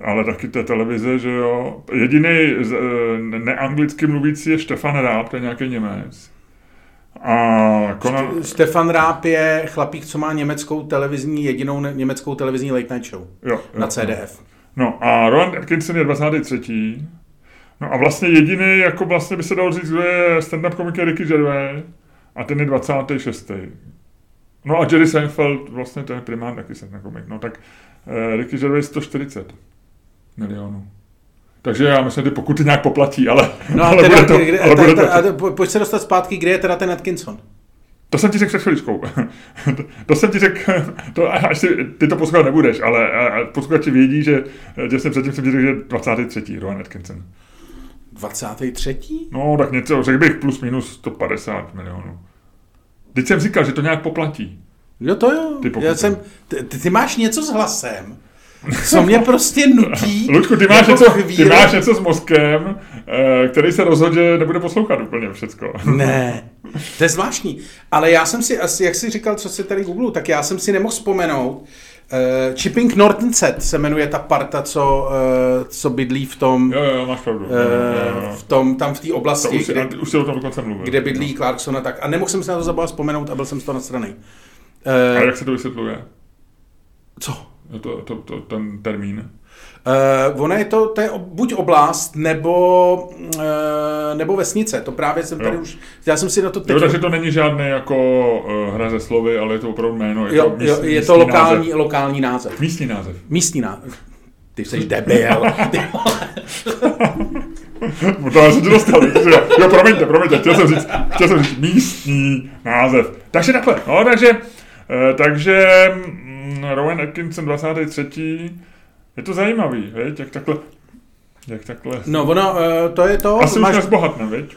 Ale taky je televize, že jo. Jediný eh, neanglicky mluvící je Štefan Ráb, to je nějaký Němec. A Conan, Stefan Ráb je chlapík, co má německou televizní, jedinou německou televizní late night show jo, jo, na CDF. No a Rowan Atkinson je 23. No a vlastně jediný, jako vlastně by se dalo říct, kdo je stand-up komik je Ricky Gervais a ten je 26. No a Jerry Seinfeld, vlastně to je primárně taky stand-up komik. No tak eh, Ricky Gervais 140 milionů. Takže já myslím, že ty pokuty nějak poplatí, ale, No a ale teda, bude to, kde, ale bude ta, to, ta, a, po- pojď se dostat zpátky, kde je teda ten Atkinson? to jsem ti řekl před chviličkou. [LAUGHS] to, to jsem ti řekl, [LAUGHS] to, až si, ty to poslouchat nebudeš, ale posluchači vědí, že, že jsem předtím jsem ti řekl, že 23. Rowan Atkinson. 23. No, tak něco, řekl bych plus minus 150 milionů. Teď jsem říkal, že to nějak poplatí. Jo, to jo. Ty pokuty. Já jsem, ty, ty, máš něco s hlasem, co mě [LAUGHS] prostě nutí. Lučku, ty máš, jako něco, ty máš něco s mozkem, eh, který se rozhodl, že nebude poslouchat úplně všecko. [LAUGHS] Ne, to je zvláštní. Ale já jsem si, asi, jak jsi říkal, co si tady googlu, tak já jsem si nemohl vzpomenout. Uh, Chipping Norton Set se jmenuje ta parta, co, uh, co bydlí v tom, Jo, jo, máš pravdu. Jo, jo, uh, jo. v tom tam v té To oblasti, už, si, kde, už si o tom dokonce mluvil. kde bydlí Clarkson a tak. A nemohl jsem se na to zabavit vzpomenout a byl jsem z toho nadstraný. A Uh, jak se to vysvětluje? co? To, to, to, ten termín. Uh, ona je to, to je buď oblast, nebo, uh, nebo vesnice. To právě jsem tady Jo. už, já jsem si na to teď... Jo, takže to není žádné jako uh, hra ze slovy, ale je to opravdu jméno. Je jo, to, míst, jo, je to lokální, Název. lokální název. Místní název. Místní název. Ty jsi debil. Ty. [LAUGHS] No to jsem ti dostal. Jo, jo, promiňte, promiňte, chtěl jsem říct, chtěl jsem říct místní název. Takže takhle, no, takže, takže mm, Rowan Atkinson 23. Je to zajímavý, viď, jak takhle, jak takhle. No, ono, uh, to je to, Asi už máš, nezbohatne, viď?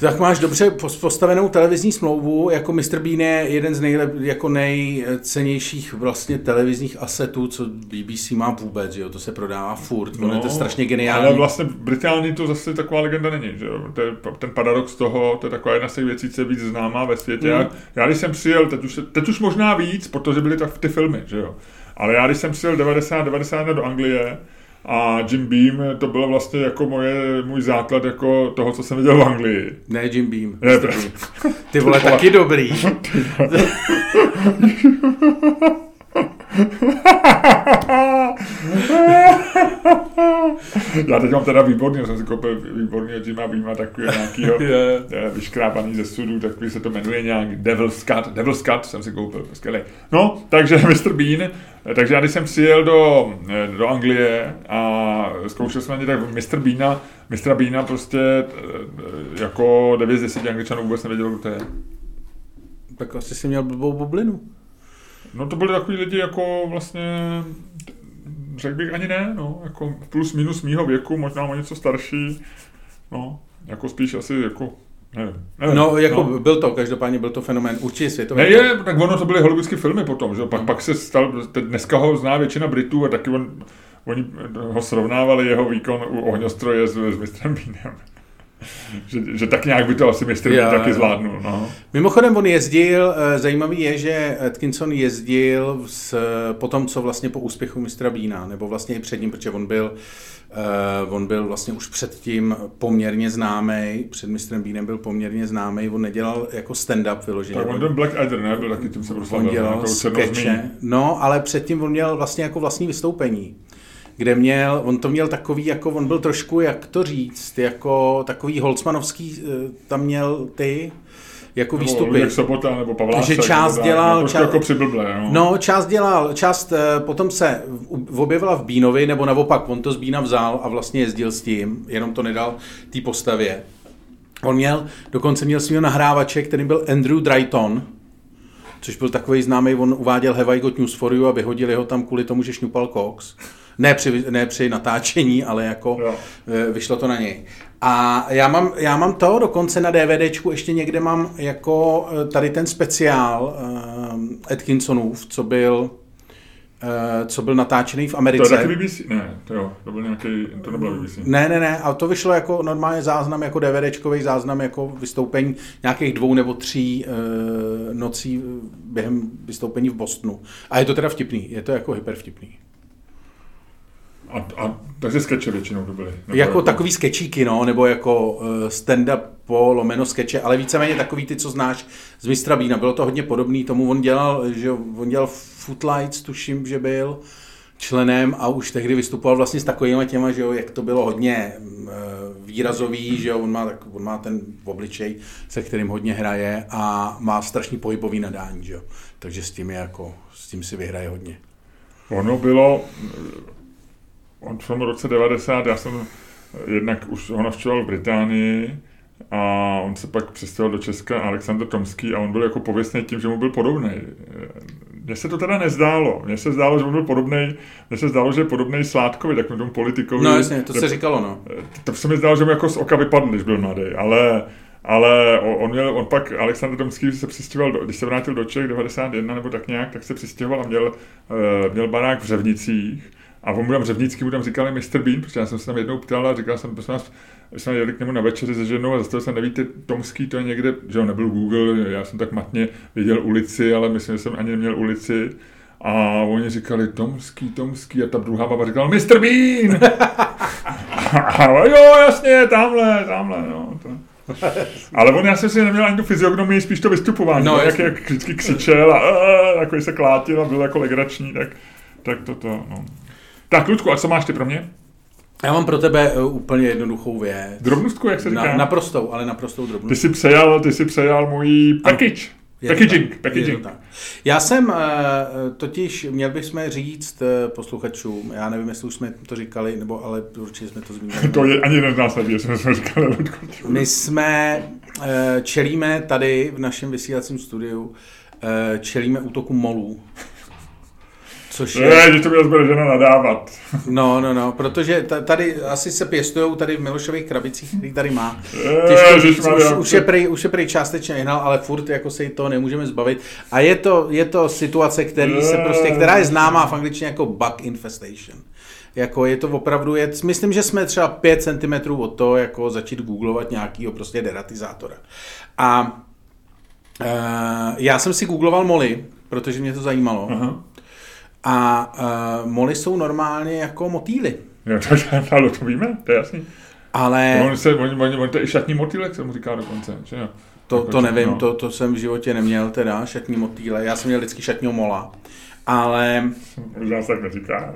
tak máš dobře pos- postavenou televizní smlouvu, jako Mr. Bean je jeden z nejlep, jako nejcenějších vlastně televizních asetů, co BBC má vůbec, jo, to se prodává furt, no, je to strašně geniální. Ale vlastně v Británii to zase taková legenda není, že jo? To je, ten paradox toho, to je taková jedna z těch věcí, co je víc známá ve světě. Mm. Já když jsem přijel, teď už, se- teď už možná víc, protože byly tak ty filmy, že jo? Ale já, když jsem přijel 90, 90 do Anglie, a Jim Beam to bylo vlastně jako moje, můj základ jako toho, co jsem viděl v Anglii. Ne Jim Beam. Ne. Beam. [LAUGHS] Ty vole, taky dobrý. [LAUGHS] [LAUGHS] [LAUGHS] Já teď mám teda výborný, jsem si koupil výborný Jima Beama, takový nějakýho [LAUGHS] Yeah. vyškrábaný ze sudu, takový se to jmenuje nějak Devil's Cut, Devil's Cut jsem si koupil, skvělý. No, takže [LAUGHS] Mr. Bean, takže já když jsem přijel do, do Anglie a zkoušel jsem ani tak Mr. Beana, Mr. Beana prostě eh, jako 9 z 10 angličanů vůbec nevěděl, kdo to je. Tak asi jsi měl blbou bublinu. No to byli takový lidi jako vlastně, řekl bych ani ne, no, jako plus minus mýho věku, možná o něco starší, no, jako spíš asi jako, nevím. nevím No, jako no. byl to, každopádně byl to fenomén určitě světový. Ne, je, tak ono to byly hollywoodské filmy potom, že? Pak, pak se stal, teď dneska ho zná většina Britů a taky on, oni ho srovnávali jeho výkon u ohňostroje s, s mistrem Beanem. [LAUGHS] že, že tak nějak by to asi mistr Já, taky zvládnul. No. Mimochodem on jezdil, eh, zajímavý je, že Atkinson jezdil s, po tom, co vlastně po úspěchu mistra Bína, nebo vlastně i před ním, protože on byl, uh, on byl vlastně už předtím poměrně známý, před mistrem Bínem byl poměrně známý, on nedělal jako stand-up vyloženě. Tak on ten Black Adder, ne? Byl taky tím se on proslavil. dělal nějakou černou skeče, no, ale předtím on měl vlastně jako vlastní vystoupení kde měl, on to měl takový, jako on byl trošku, jak to říct, jako takový Holcmanovský, eh, tam měl ty, jako Nebo výstupy. Luděk Sobota nebo Pavlášek. Že část nebo tak, dělal- No, trošku ča- jako přiblblé, no. No, část dělal, část eh, potom se objevila v Bínovi, nebo naopak, on to z Bína vzal a vlastně jezdil s tím, jenom to nedal té postavě. On měl, dokonce měl svého nahrávače, který byl Andrew Drayton, což byl takový známý, on uváděl Have I Got News for You a vyhodili ho tam kvůli tomu, že šňupal Cox. Ne při, ne při natáčení, ale jako Jo. eh, vyšlo to na něj. A já mám, já mám to dokonce na DVDčku, ještě někde mám jako eh, tady ten speciál uh, Atkinsonův, co byl, co byl natáčený v To Americe. je taky BBC? Ne, to jo, to byl nějaký, to nebylo BBC. Ne, ne, ne, a to vyšlo jako normálně záznam, jako DVDčkový záznam, jako vystoupení nějakých dvou nebo tří uh, nocí během vystoupení v Bostonu. A je to teda vtipný, je to jako hypervtipný. A, a takže skeče většinou to byly. Nebo Jako takový skečíky, no, nebo jako uh, stand-up po lomeno skeče, ale víceméně takový ty, co znáš z Mistra Bína. Bylo to hodně podobný tomu, on dělal, že on dělal Footlights, tuším, že byl členem a už tehdy vystupoval vlastně s takovými těma, že jo, jak to bylo hodně uh, výrazový, že jo, on má, tak, on má ten obličej, se kterým hodně hraje a má strašný pohybový nadání, že jo. Takže s tím je jako, s tím si vyhraje hodně. Ono bylo, on v tom roce 90, já jsem jednak už ho navštěvoval v Británii a on se pak přestěhoval do Česka Alexander Tomský a on byl jako pověstný tím, že mu byl podobný. Mně se to teda nezdálo. Mně se zdálo, že on byl podobný. Mně se zdálo, že je podobný Sládkovi, takovým tomu politikovi. No jasně, to se říkalo, no. to se mi zdálo, že mu jako z oka vypadl, když byl mladý, ale, ale on, měl, on pak, Alexander Tomský se přistěhoval, když se vrátil do Čech 91 nebo tak nějak, tak se přistěhoval a měl, uh, měl barák v Řevnicích a on Řevnický mu tam říkali Mr. Bean, protože já jsem se tam jednou ptal a říkal jsem, prosím vás, když jsme jeli k němu na večeři se ženou a zastavil jsem, nevíte, Tomský to je někde, že on nebyl Google, já jsem tak matně viděl ulici, ale myslím, že jsem ani neměl ulici. A oni říkali Tomský, Tomský a ta druhá baba říkala Mr. Bean! [LAUGHS] a jo, jasně, tamhle, tamhle, no. To. Ale on, já jsem si neměl ani tu fyziognomii, spíš to vystupování, No, no, jak, jak vždycky křičel a, a takový se klátil a byl jako legrační, tak, tak to, to, no. Tak, Ludku, a co máš ty pro mě? Já mám pro tebe eh, úplně jednoduchou věc. Drobnostku, jak se říká? Na, naprostou, ale naprostou drobnou. Ty jsi přejal, ty jsi přejal můj package. Je to Packaging, tak, packaging. je tak. Já jsem uh, totiž, měl bychom říct uh, posluchačům, já nevím, jestli už jsme to říkali, nebo ale určitě jsme to zmínili. [LAUGHS] To je ani jeden z nás neví, jestli jsme říkali. My jsme, čelíme tady v našem vysílacím studiu, čelíme útoku molů. Což je... Ne, to mě bude žena nadávat. [LAUGHS] No, no, no, protože ta- tady asi se pěstujou tady v Milošových krabicích, který tady má. Eh, Těžko říct, Ježišmarja. už, už, je prej, už je prej částečně vyhnal, ale furt jako se to nemůžeme zbavit. A je to, je to situace, který se prostě, která je známá v angličtině jako bug infestation. Jako je to opravdu, je, myslím, že jsme třeba 5 cm od toho, jako začít googlovat nějakýho prostě deratizátora. A e, já jsem si googloval moly, protože mě to zajímalo. Aha. A uh, moly jsou normálně jako motýly. Jo, to, [LAUGHS] to, to víme, to je jasný. Ale On, se, on, on, on, to je i šatní motýlek, se mu říká dokonce, že jo? to, Jako, to nevím, no. to, to jsem v životě neměl teda, šatní motýle. Já jsem měl vždycky šatního mola. Ale, Možná se tak neříká,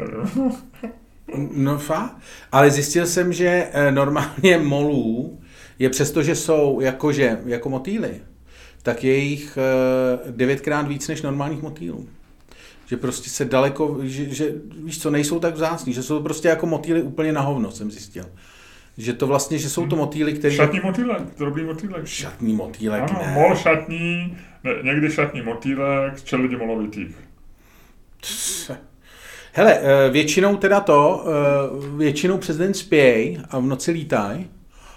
no fa, ale zjistil jsem, že eh, normálně molů je přesto, že jsou jakože, jako motýly, tak je jich eh, devětkrát víc než normálních motýlů. Že prostě se daleko, že, že víš co, nejsou tak vzácní, že jsou prostě jako motýly úplně na hovno, jsem zjistil. Že to vlastně, že jsou to motýly, které... Šatní motýlek, drobný motýlek. Šatní motýlek, Ano, ne. mol šatní, ne, někdy šatní motýlek z čeledi molovitých. Hele, eh, většinou teda to, eh, většinou přes den spěj a v noci lítaj,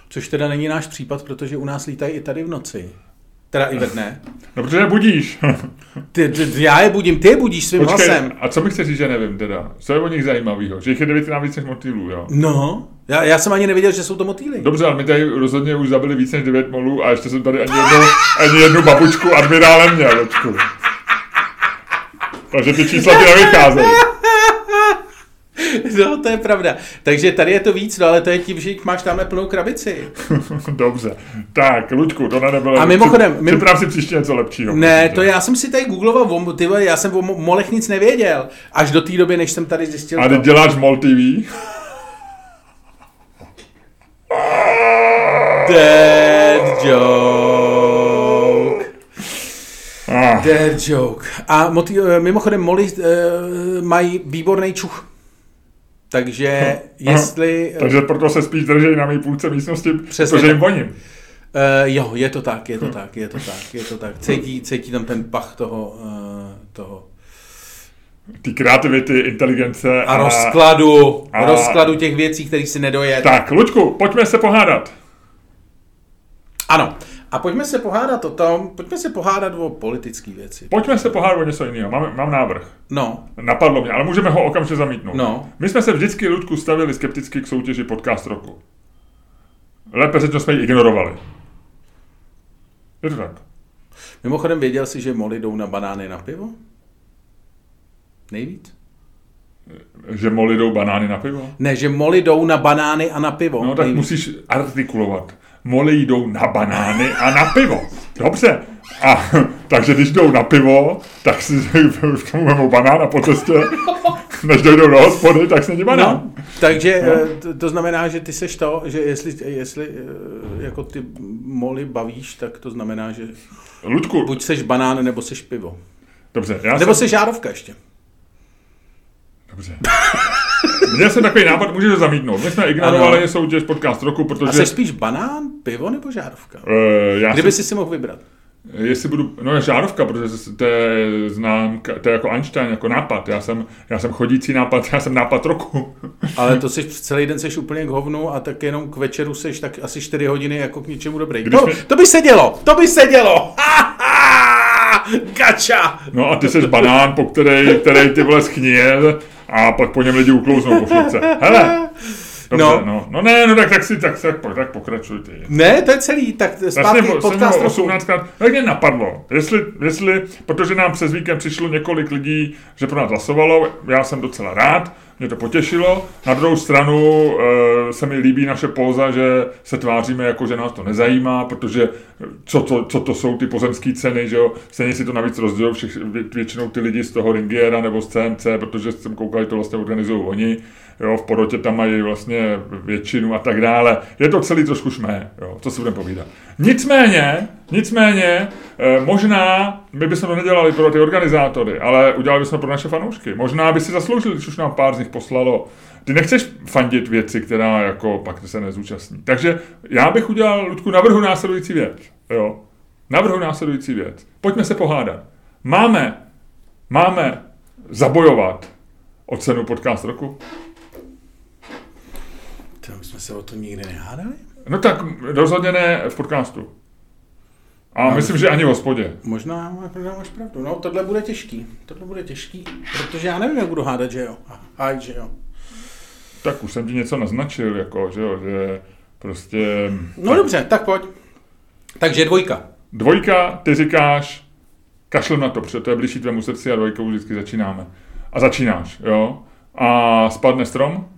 což teda není náš případ, protože u nás lítají i tady v noci. Teda i ve dne. No, protože je budíš. [LAUGHS] Ty, ty, já je budím, ty je budíš svým Počkej, hlasem. a co mi chceš říct, že nevím teda? Co je o nich zajímavého? Že jich je devětkrát víc než motýlů, jo? No, já, já jsem ani nevěděl, že jsou to motýly. Dobře, ale my tady rozhodně už zabili víc než devět molů a ještě jsem tady ani jednu, ani jednu babučku admirále měl, očku. Takže ty čísla [LAUGHS] ti nevycházejí. [LAUGHS] No, to je pravda. Takže tady je to víc, no, ale to je tím, že máš tamhle plnou krabici. [LAUGHS] Dobře. Tak, Luďku, to nebylo. A mimochodem, mim- Připrav si příště něco lepšího. Ne, to já jsem si tady googloval, ty vole, já jsem o mo- molech nic nevěděl. Až do té doby, než jsem tady zjistil A to. teď děláš MOL TV? Dead joke. Ah, Dead joke. A eh, mimochodem, moly uh, mají výborný čuch. Takže jestli... takže proto se spíš držej na mý půlce místnosti, Přesně protože tak. jim voním. Uh, jo, je to tak, je to tak, je to tak, je to tak. Cítí, cítí tam ten pach toho, uh, toho Ty kreativity, inteligence a rozkladu, a- rozkladu těch věcí, kterých si nedojet. Tak, Luďku, pojďme se pohádat. Ano. A pojďme se pohádat o tom, pojďme se pohádat o politické věci. Pojďme se pohádat o něco jiného. Mám, mám návrh. No, Napadlo mě, ale můžeme ho okamžitě zamítnout. No. My jsme se vždycky, Ludku, stavili skepticky k soutěži podcast roku. Lépe řečeno jsme ji ignorovali. Je to tak? mimochodem věděl jsi, že moly jdou na banány na pivo? Nejvíc? Že moli jdou banány na pivo? Ne, že moly jdou na banány a na pivo. No tak Nejvíc. musíš artikulovat. Moli jdou na banány a na pivo. Dobře. A, takže když jdou na pivo, tak si k tomu vemou banán a po cestě, než dojdou do hospody, tak se banán. No, takže No. no. to, to znamená, že ty seš to, že jestli, jestli eh, jako ty moly bavíš, tak to znamená, že Ludku, buď seš banán, nebo seš pivo. dobře, já Nebo jsem, seš žárovka ještě. Dobře. [LAUGHS] Měl jsem takový nápad, můžeš to zamítnout. My jsme ignorovali Ano. soutěž podcast roku, A protože... seš spíš banán, pivo nebo žárovka? Uh, já Kdyby si, si si mohl vybrat. jestli budu, no je žárovka, protože to je známka, to je jako Einstein, jako nápad. Já jsem, já jsem chodící nápad, já jsem nápad roku. [LAUGHS] Ale to seš celý den seš úplně k hovnu a tak jenom k večeru seš tak asi 4 hodiny jako k něčemu dobrý. Když To, mi- to by se dělo, to by se dělo. [LAUGHS] Gača! No a ty jsi banán, po který, který ty vole schnil a pak po něm lidi uklouznou po. Hele, Dobře, No. no. no. no. ne, no tak, tak si, tak, tak, tak pokračuj ty. Ne, to je celý, tak zpátky Vlastně podcast jsem roku. 18 krát, tak mě napadlo, jestli, jestli, protože nám přes víkend přišlo několik lidí, že pro nás hlasovalo, já jsem docela rád, mě to potěšilo. Na druhou stranu e, se mi líbí naše póza, že se tváříme jako, že nás to nezajímá, protože co to, co to jsou ty pozemské ceny, že jo, stejně si to navíc rozdělují všech, vě- většinou ty lidi z toho Ringiera nebo z CMC, protože jsem koukal, že to vlastně organizují oni, jo, v porotě tam mají vlastně většinu a tak dále. Je to celý trošku šmé, jo, co si budeme povídat. Nicméně, nicméně, eh, možná my bychom to nedělali pro ty organizátory, ale udělali bychom pro naše fanoušky. Možná by si zasloužili, když už nám pár z nich poslalo. Ty nechceš fandit věci, která jako pak se nezúčastní. Takže já bych udělal, Ludku, navrhu následující věc. Jo. Navrhu následující věc. Pojďme se pohádat. Máme, máme zabojovat o cenu podcast roku? To my jsme se o to nikdy nehádali? No tak rozhodně ne v podcastu. A No, myslím, že ani v hospodě. Možná, možná máš pravdu. No, tohle bude těžký. Tohle bude těžký, protože já nevím, jak budu hádat, že jo. Aj, že jo. Tak už jsem ti něco naznačil, jako, že jo, že prostě... No dobře, tak pojď. Takže dvojka. Dvojka, ty říkáš, kašlem na to, protože to je blížší tvému srdci a dvojkou vždycky začínáme. a začínáš, jo. A spadne strom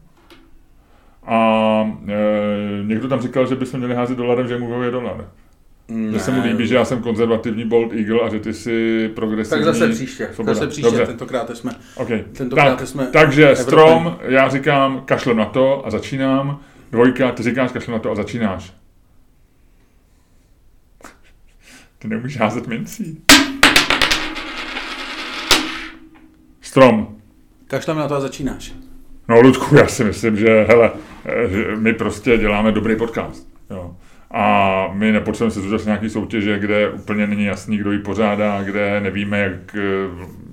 a e, někdo tam říkal, že bychom měli házet dolarem, že mu je dolar. Mně se mu líbí, že já jsem konzervativní Bold Eagle a že ty jsi progresivní. Tak zase příště. Svoboda. Zase příště, Dobře. tentokrát jsme. Okay. Tentokrát tak, jsme takže Evropany. strom, já říkám kašlem na to a začínám. Dvojka, ty říkáš kašlem na to a začínáš. Ty neumíš házet mincí. Strom. Kašlem na to a začínáš. No, Ludku, já si myslím, že hele, eh, my prostě děláme dobrý podcast. Jo. A my nepotřebujeme se zúčastnit nějaký soutěže, kde úplně není jasný, kdo ji pořádá, kde nevíme, jak eh,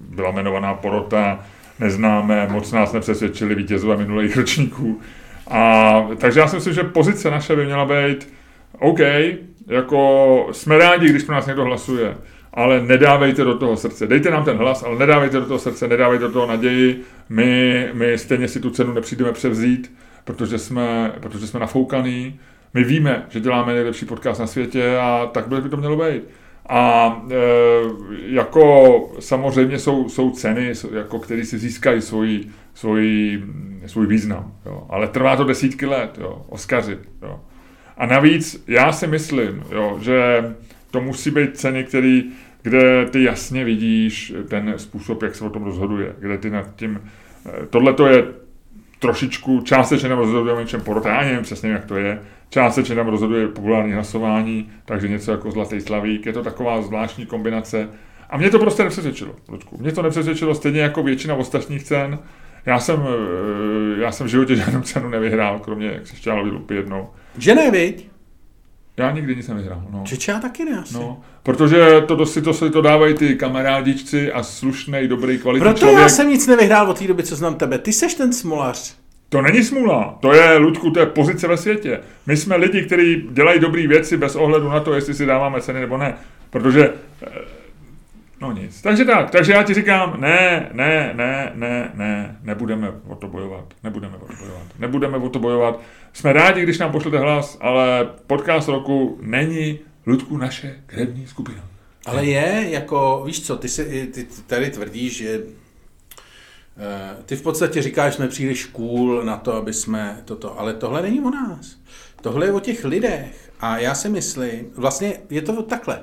byla jmenovaná porota, neznáme, moc nás nepřesvědčili vítězové minulých ročníků. A, takže já si myslím, že pozice naše by měla být OK, jako jsme rádi, když pro nás někdo hlasuje, ale nedávejte do toho srdce. Dejte nám ten hlas, ale nedávejte do toho srdce, nedávejte do toho naději. My, my stejně si tu cenu nepřijdeme převzít, protože jsme, protože jsme nafoukaný. My víme, že děláme nejlepší podcast na světě a tak by to mělo být. A e, jako samozřejmě jsou, jsou ceny, jako, které si získají svůj, svůj, svůj význam. Jo. Ale trvá to desítky let, jo. Oscaři. Jo. A navíc já si myslím, jo, že to musí být ceny, který, kde ty jasně vidíš ten způsob, jak se o tom rozhoduje, kde ty nad tím, tohle to je trošičku, částečně nám rozhoduje o něčem porota, já nevím přesně, jak to je, částečně nám rozhoduje populární hlasování, takže něco jako Zlatý slavík, je to taková zvláštní kombinace. A mě to prostě nepřesvědčilo, Ludku. Mě to nepřesvědčilo stejně jako většina ostatních cen. Já jsem, eh, já jsem v životě žádnou cenu nevyhrál, kromě křišťálový lupy jednou. Že ne, viď? Já nikdy nic nevyhrál. No. Čeče, já taky ne asi. No, protože to, to, si, to si to dávají ty kamarádičci a slušný, dobrý, kvalitní Proto člověk. já jsem nic nevyhrál od té doby, co znám tebe. Ty seš ten smolař. To není smůla, to je, Ludku, to je pozice ve světě. My jsme lidi, kteří dělají dobré věci bez ohledu na to, jestli si dáváme ceny nebo ne. Protože, eh, no nic. Takže tak, takže já ti říkám, ne, ne, ne, ne, ne, nebudeme o to bojovat, nebudeme o to bojovat, nebudeme o to bojovat. Jsme rádi, když nám pošlete hlas, ale podcast roku není, Ludku, naše krevní skupina. Ale je, jako, víš co, ty, si, ty tady tvrdíš, že eh, ty v podstatě říkáš, že jsme příliš cool na to, aby jsme toto, ale tohle není o nás. Tohle je o těch lidech. A já si myslím, vlastně je to takhle.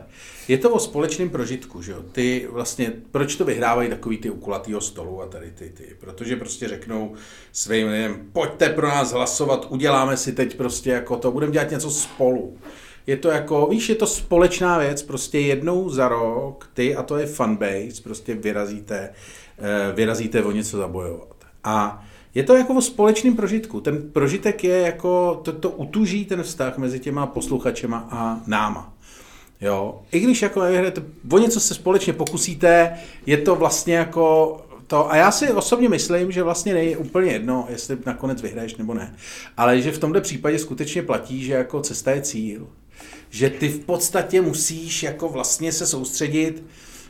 Je to o společném prožitku, že jo? Ty vlastně, proč to vyhrávají takový ty ukulatýho stolu a tady ty, ty? Protože prostě řeknou svým lidem, pojďte pro nás hlasovat, uděláme si teď prostě jako to, budeme dělat něco spolu. Je to jako, víš, je to společná věc, prostě jednou za rok ty, a to je fanbase, prostě vyrazíte, eh, vyrazíte o něco zabojovat. A je to jako o společném prožitku. Ten prožitek je jako, to, to utuží ten vztah mezi těma posluchačema a náma. Jo. I když jako nevyhrajete, o něco se společně pokusíte, je to vlastně jako to, a já si osobně myslím, že vlastně není úplně jedno, jestli nakonec vyhraješ nebo ne. Ale že v tomto případě skutečně platí, že jako cesta je cíl. Že ty v podstatě musíš jako vlastně se soustředit,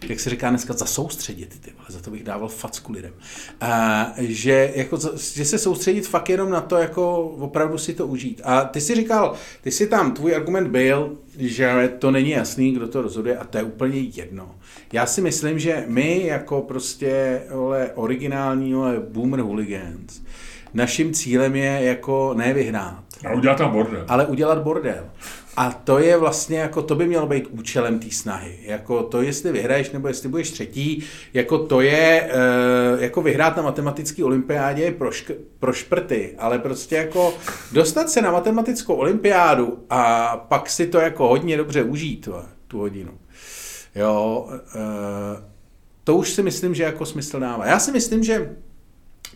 jak se říká dneska, zasoustředit, ty vole, za to bych dával facku lidem. A, že, jako, že se soustředit fakt jenom na to, jako opravdu si to užít. A ty si říkal, ty si tam, tvůj argument byl, že to není jasný, kdo to rozhoduje a to je úplně jedno. Já si myslím, že my jako prostě vole, originální vole, boomer hooligans, naším cílem je jako nevyhrát, A udělat tam bordel. ale udělat bordel. A to je vlastně jako, to by mělo být účelem té snahy. Jako to, jestli vyhraješ nebo jestli budeš třetí, jako to je, eh, jako vyhrát na matematické olympiádě je pro, šk- pro šprty, ale prostě jako dostat se na matematickou olympiádu a pak si to jako hodně dobře užít, tu hodinu. Jo, eh, to už si myslím, že jako smysl dává. Já si myslím, že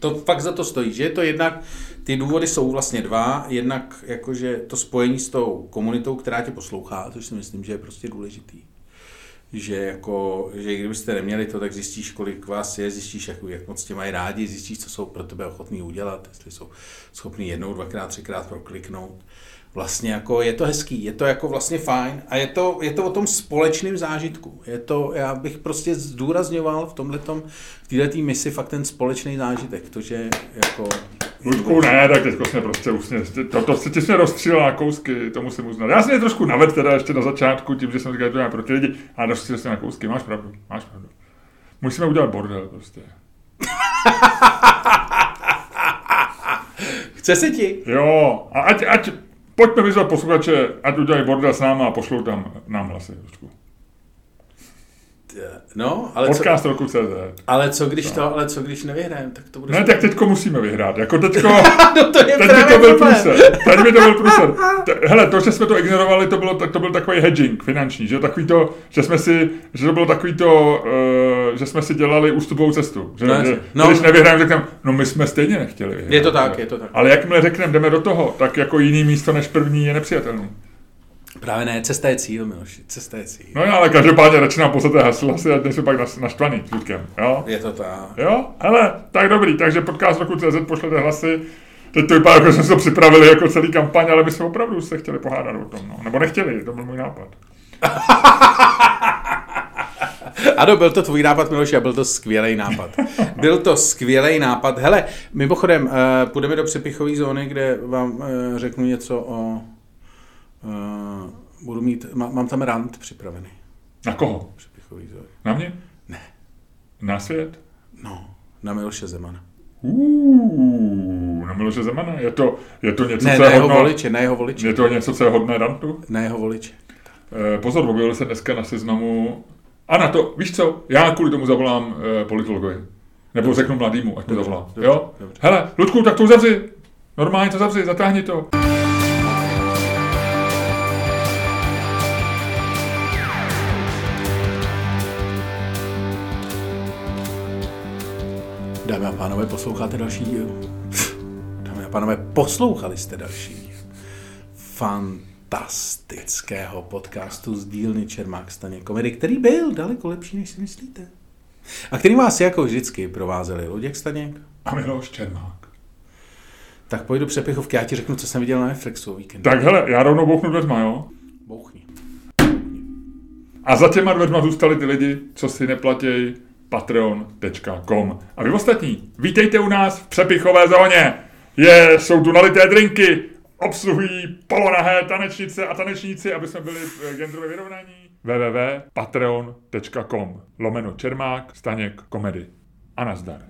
to fakt za to stojí, že je to jednak, ty důvody jsou vlastně dva, jednak jakože to spojení s tou komunitou, která tě poslouchá, což si myslím, že je prostě důležitý. Že jako, že kdybyste neměli to, tak zjistíš, kolik vás je, zjistíš, jak, jak moc tě mají rádi, zjistíš, co jsou pro tebe ochotní udělat, jestli jsou schopní jednou, dvakrát, třikrát prokliknout. Vlastně jako je to hezký, je to jako vlastně fajn a je to, je to o tom společném zážitku. Je to, já bych prostě zdůrazňoval v tomhletom, v této misi fakt ten společný zážitek, to, že jako... Ludku, ne, tak teďko jsme prostě usně, to, to se ti jsme rozstřílel na kousky, to musím uznat. Já jsem je trošku navedl teda ještě na začátku, tím, že jsem říkal, že to je pro ty lidi, a rozstřílel jsem na kousky, máš pravdu, máš pravdu. Musíme udělat bordel prostě. [LAUGHS] Chce se ti? Jo, a ať, ať, pojďme vyzvat posluchače, ať udělají bordel s náma a pošlou tam nám hlasy. Lučku. No, ale co, Podcast roku CZ. ale co když to, ale co když nevyhrajeme, tak to bude... Ne, tak teďko musíme vyhrát. Jako teďko, [LAUGHS] no to je teď by právě to byl průser. Teď by to byl průser. [LAUGHS] Hele, to, že jsme to ignorovali, to, bylo, to byl takový hedging finanční, že takový to, že jsme si, že to bylo takový to, uh, že jsme si dělali ústupovou cestu. Že, No, no, že No. když nevyhrajeme, řekneme, no my jsme stejně nechtěli vyhrát. Je to tak, je to tak. Ale jakmile řekneme, jdeme do toho, tak jako jiný místo než první je nepřijatelný. Právě ne, cesta je cíl, Miloši, cesta je cíl. No jo, ale každopádně radši nám poslat hlasy, ať nejsou pak naštvaný s Ludkem, jo? Je to tak. Jo? Hele, tak dobrý, takže podcast roku CZ pošlete hlasy. Teď to vypadá, jako jsme si to připravili jako celý kampaň, ale my jsme opravdu se chtěli pohádat o tom, no. Nebo nechtěli, to byl můj nápad. [LAUGHS] Ano, byl to tvůj nápad, Miloši, a byl to skvělý nápad. Byl to skvělý nápad. Hele, mimochodem, uh, půjdeme do přepichové zóny, kde vám uh, řeknu něco o... Uh, budu mít, má, mám tam rant připravený. Na koho? Přepichový zóny. Na mě? Ne. Na svět? No, na Miloše Zemana. Uuu, na Miloše Zemana. Je to, je to něco, Ne, co na je jeho hodno, voliče, na jeho voliče. je to něco, co je hodné rantu? Na jeho voliče. Eh, pozor, objevil se dneska na seznamu. A na to, víš co, já kvůli tomu zavolám eh, politologovi. Nebo řeknu mladýmu, ať to Dobře, zavolá. dobře, jo? dobře. Hele, Ludku, tak to zavři. Normálně to zavři, zatáhni to. Pánové, posloucháte další díl. Dámy a pánové, poslouchali jste další díl fantastického podcastu z dílny Čermák Staně komedy, který byl daleko lepší, než si myslíte. A který vás jako vždycky provázeli Luděk Staněk. A Miloš Čermák. Tak pojdu přepichovky, já ti řeknu, co jsem viděl na Netflixu o víkendu. Tak hele, já rovnou bouchnu dveřma, jo? Bouchni. A za těma dveřma zůstali ty lidi, co si neplatí patreon.com. A vy ostatní, vítejte u nás v přepichové zóně. Je, jsou tu nalité drinky, obsluhují polonahé tanečnice a tanečníci, aby jsme byli eh, genderově vyrovnaní. www.patreon.com lomeno Čermák, Staněk, komedy. A nazdar.